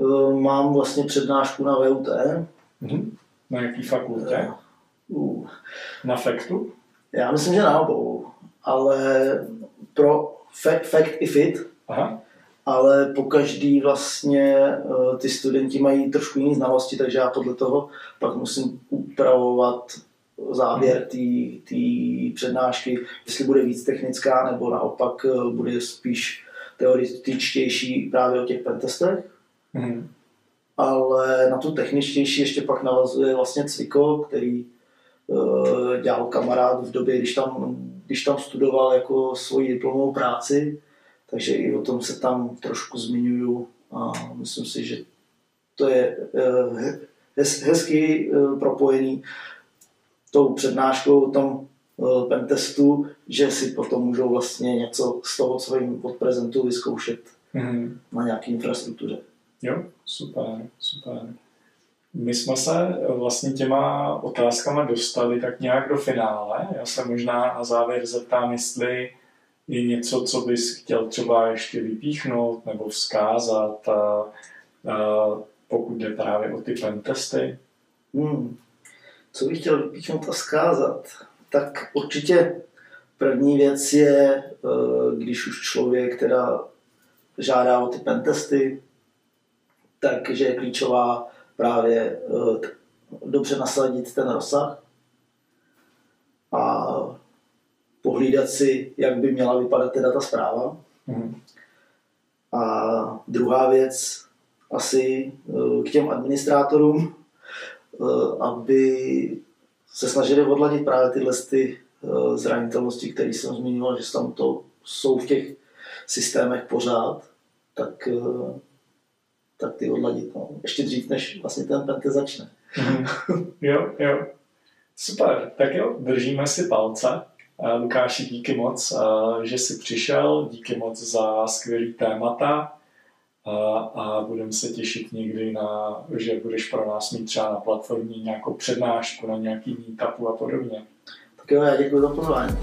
Eh, mám vlastně přednášku na VUT. Mhm. Na jaký fakultě? Uh. Na FECTu? Já myslím, že na obou, ale pro fact, fact i fit. Aha. Ale po každý vlastně uh, ty studenti mají trošku jiné znalosti, takže já podle toho pak musím upravovat závěr té přednášky, jestli bude víc technická, nebo naopak bude spíš teoretičtější právě o těch pentestech. Mm. Ale na tu techničtější ještě pak navazuje vlastně Cviko, který uh, dělal kamarád v době, když tam, když tam studoval jako svoji diplomovou práci, takže i o tom se tam trošku zmiňuju a myslím si, že to je hez, hezky uh, propojený tou přednáškou tom uh, pentestu, že si potom můžou vlastně něco z toho, co jim odprezentuju, vyzkoušet mm-hmm. na nějaké infrastruktuře. Jo, super, super. My jsme se vlastně těma otázkama dostali tak nějak do finále. Já se možná na závěr zeptám, jestli je něco, co bys chtěl třeba ještě vypíchnout nebo vzkázat, a, a, pokud jde právě o ty pentesty. Hmm. Co bych chtěl vypíchnout a vzkázat? Tak určitě první věc je, e, když už člověk teda žádá o ty pentesty, takže je klíčová právě eh, dobře nasadit ten rozsah a pohlídat si, jak by měla vypadat teda ta zpráva. Mm. A druhá věc, asi eh, k těm administrátorům, eh, aby se snažili odladit právě tyhle ty zranitelnosti, které jsem zmiňoval, že tam to jsou v těch systémech pořád, tak tak ty odladit. No. Ještě dřív, než vlastně ten pente začne. Mm. jo, jo. Super, tak jo, držíme si palce. Lukáši, díky moc, že jsi přišel, díky moc za skvělý témata a, a budeme se těšit někdy na, že budeš pro nás mít třeba na platformě nějakou přednášku, na nějaký meetupu a podobně. Tak jo, já děkuji za pozvání.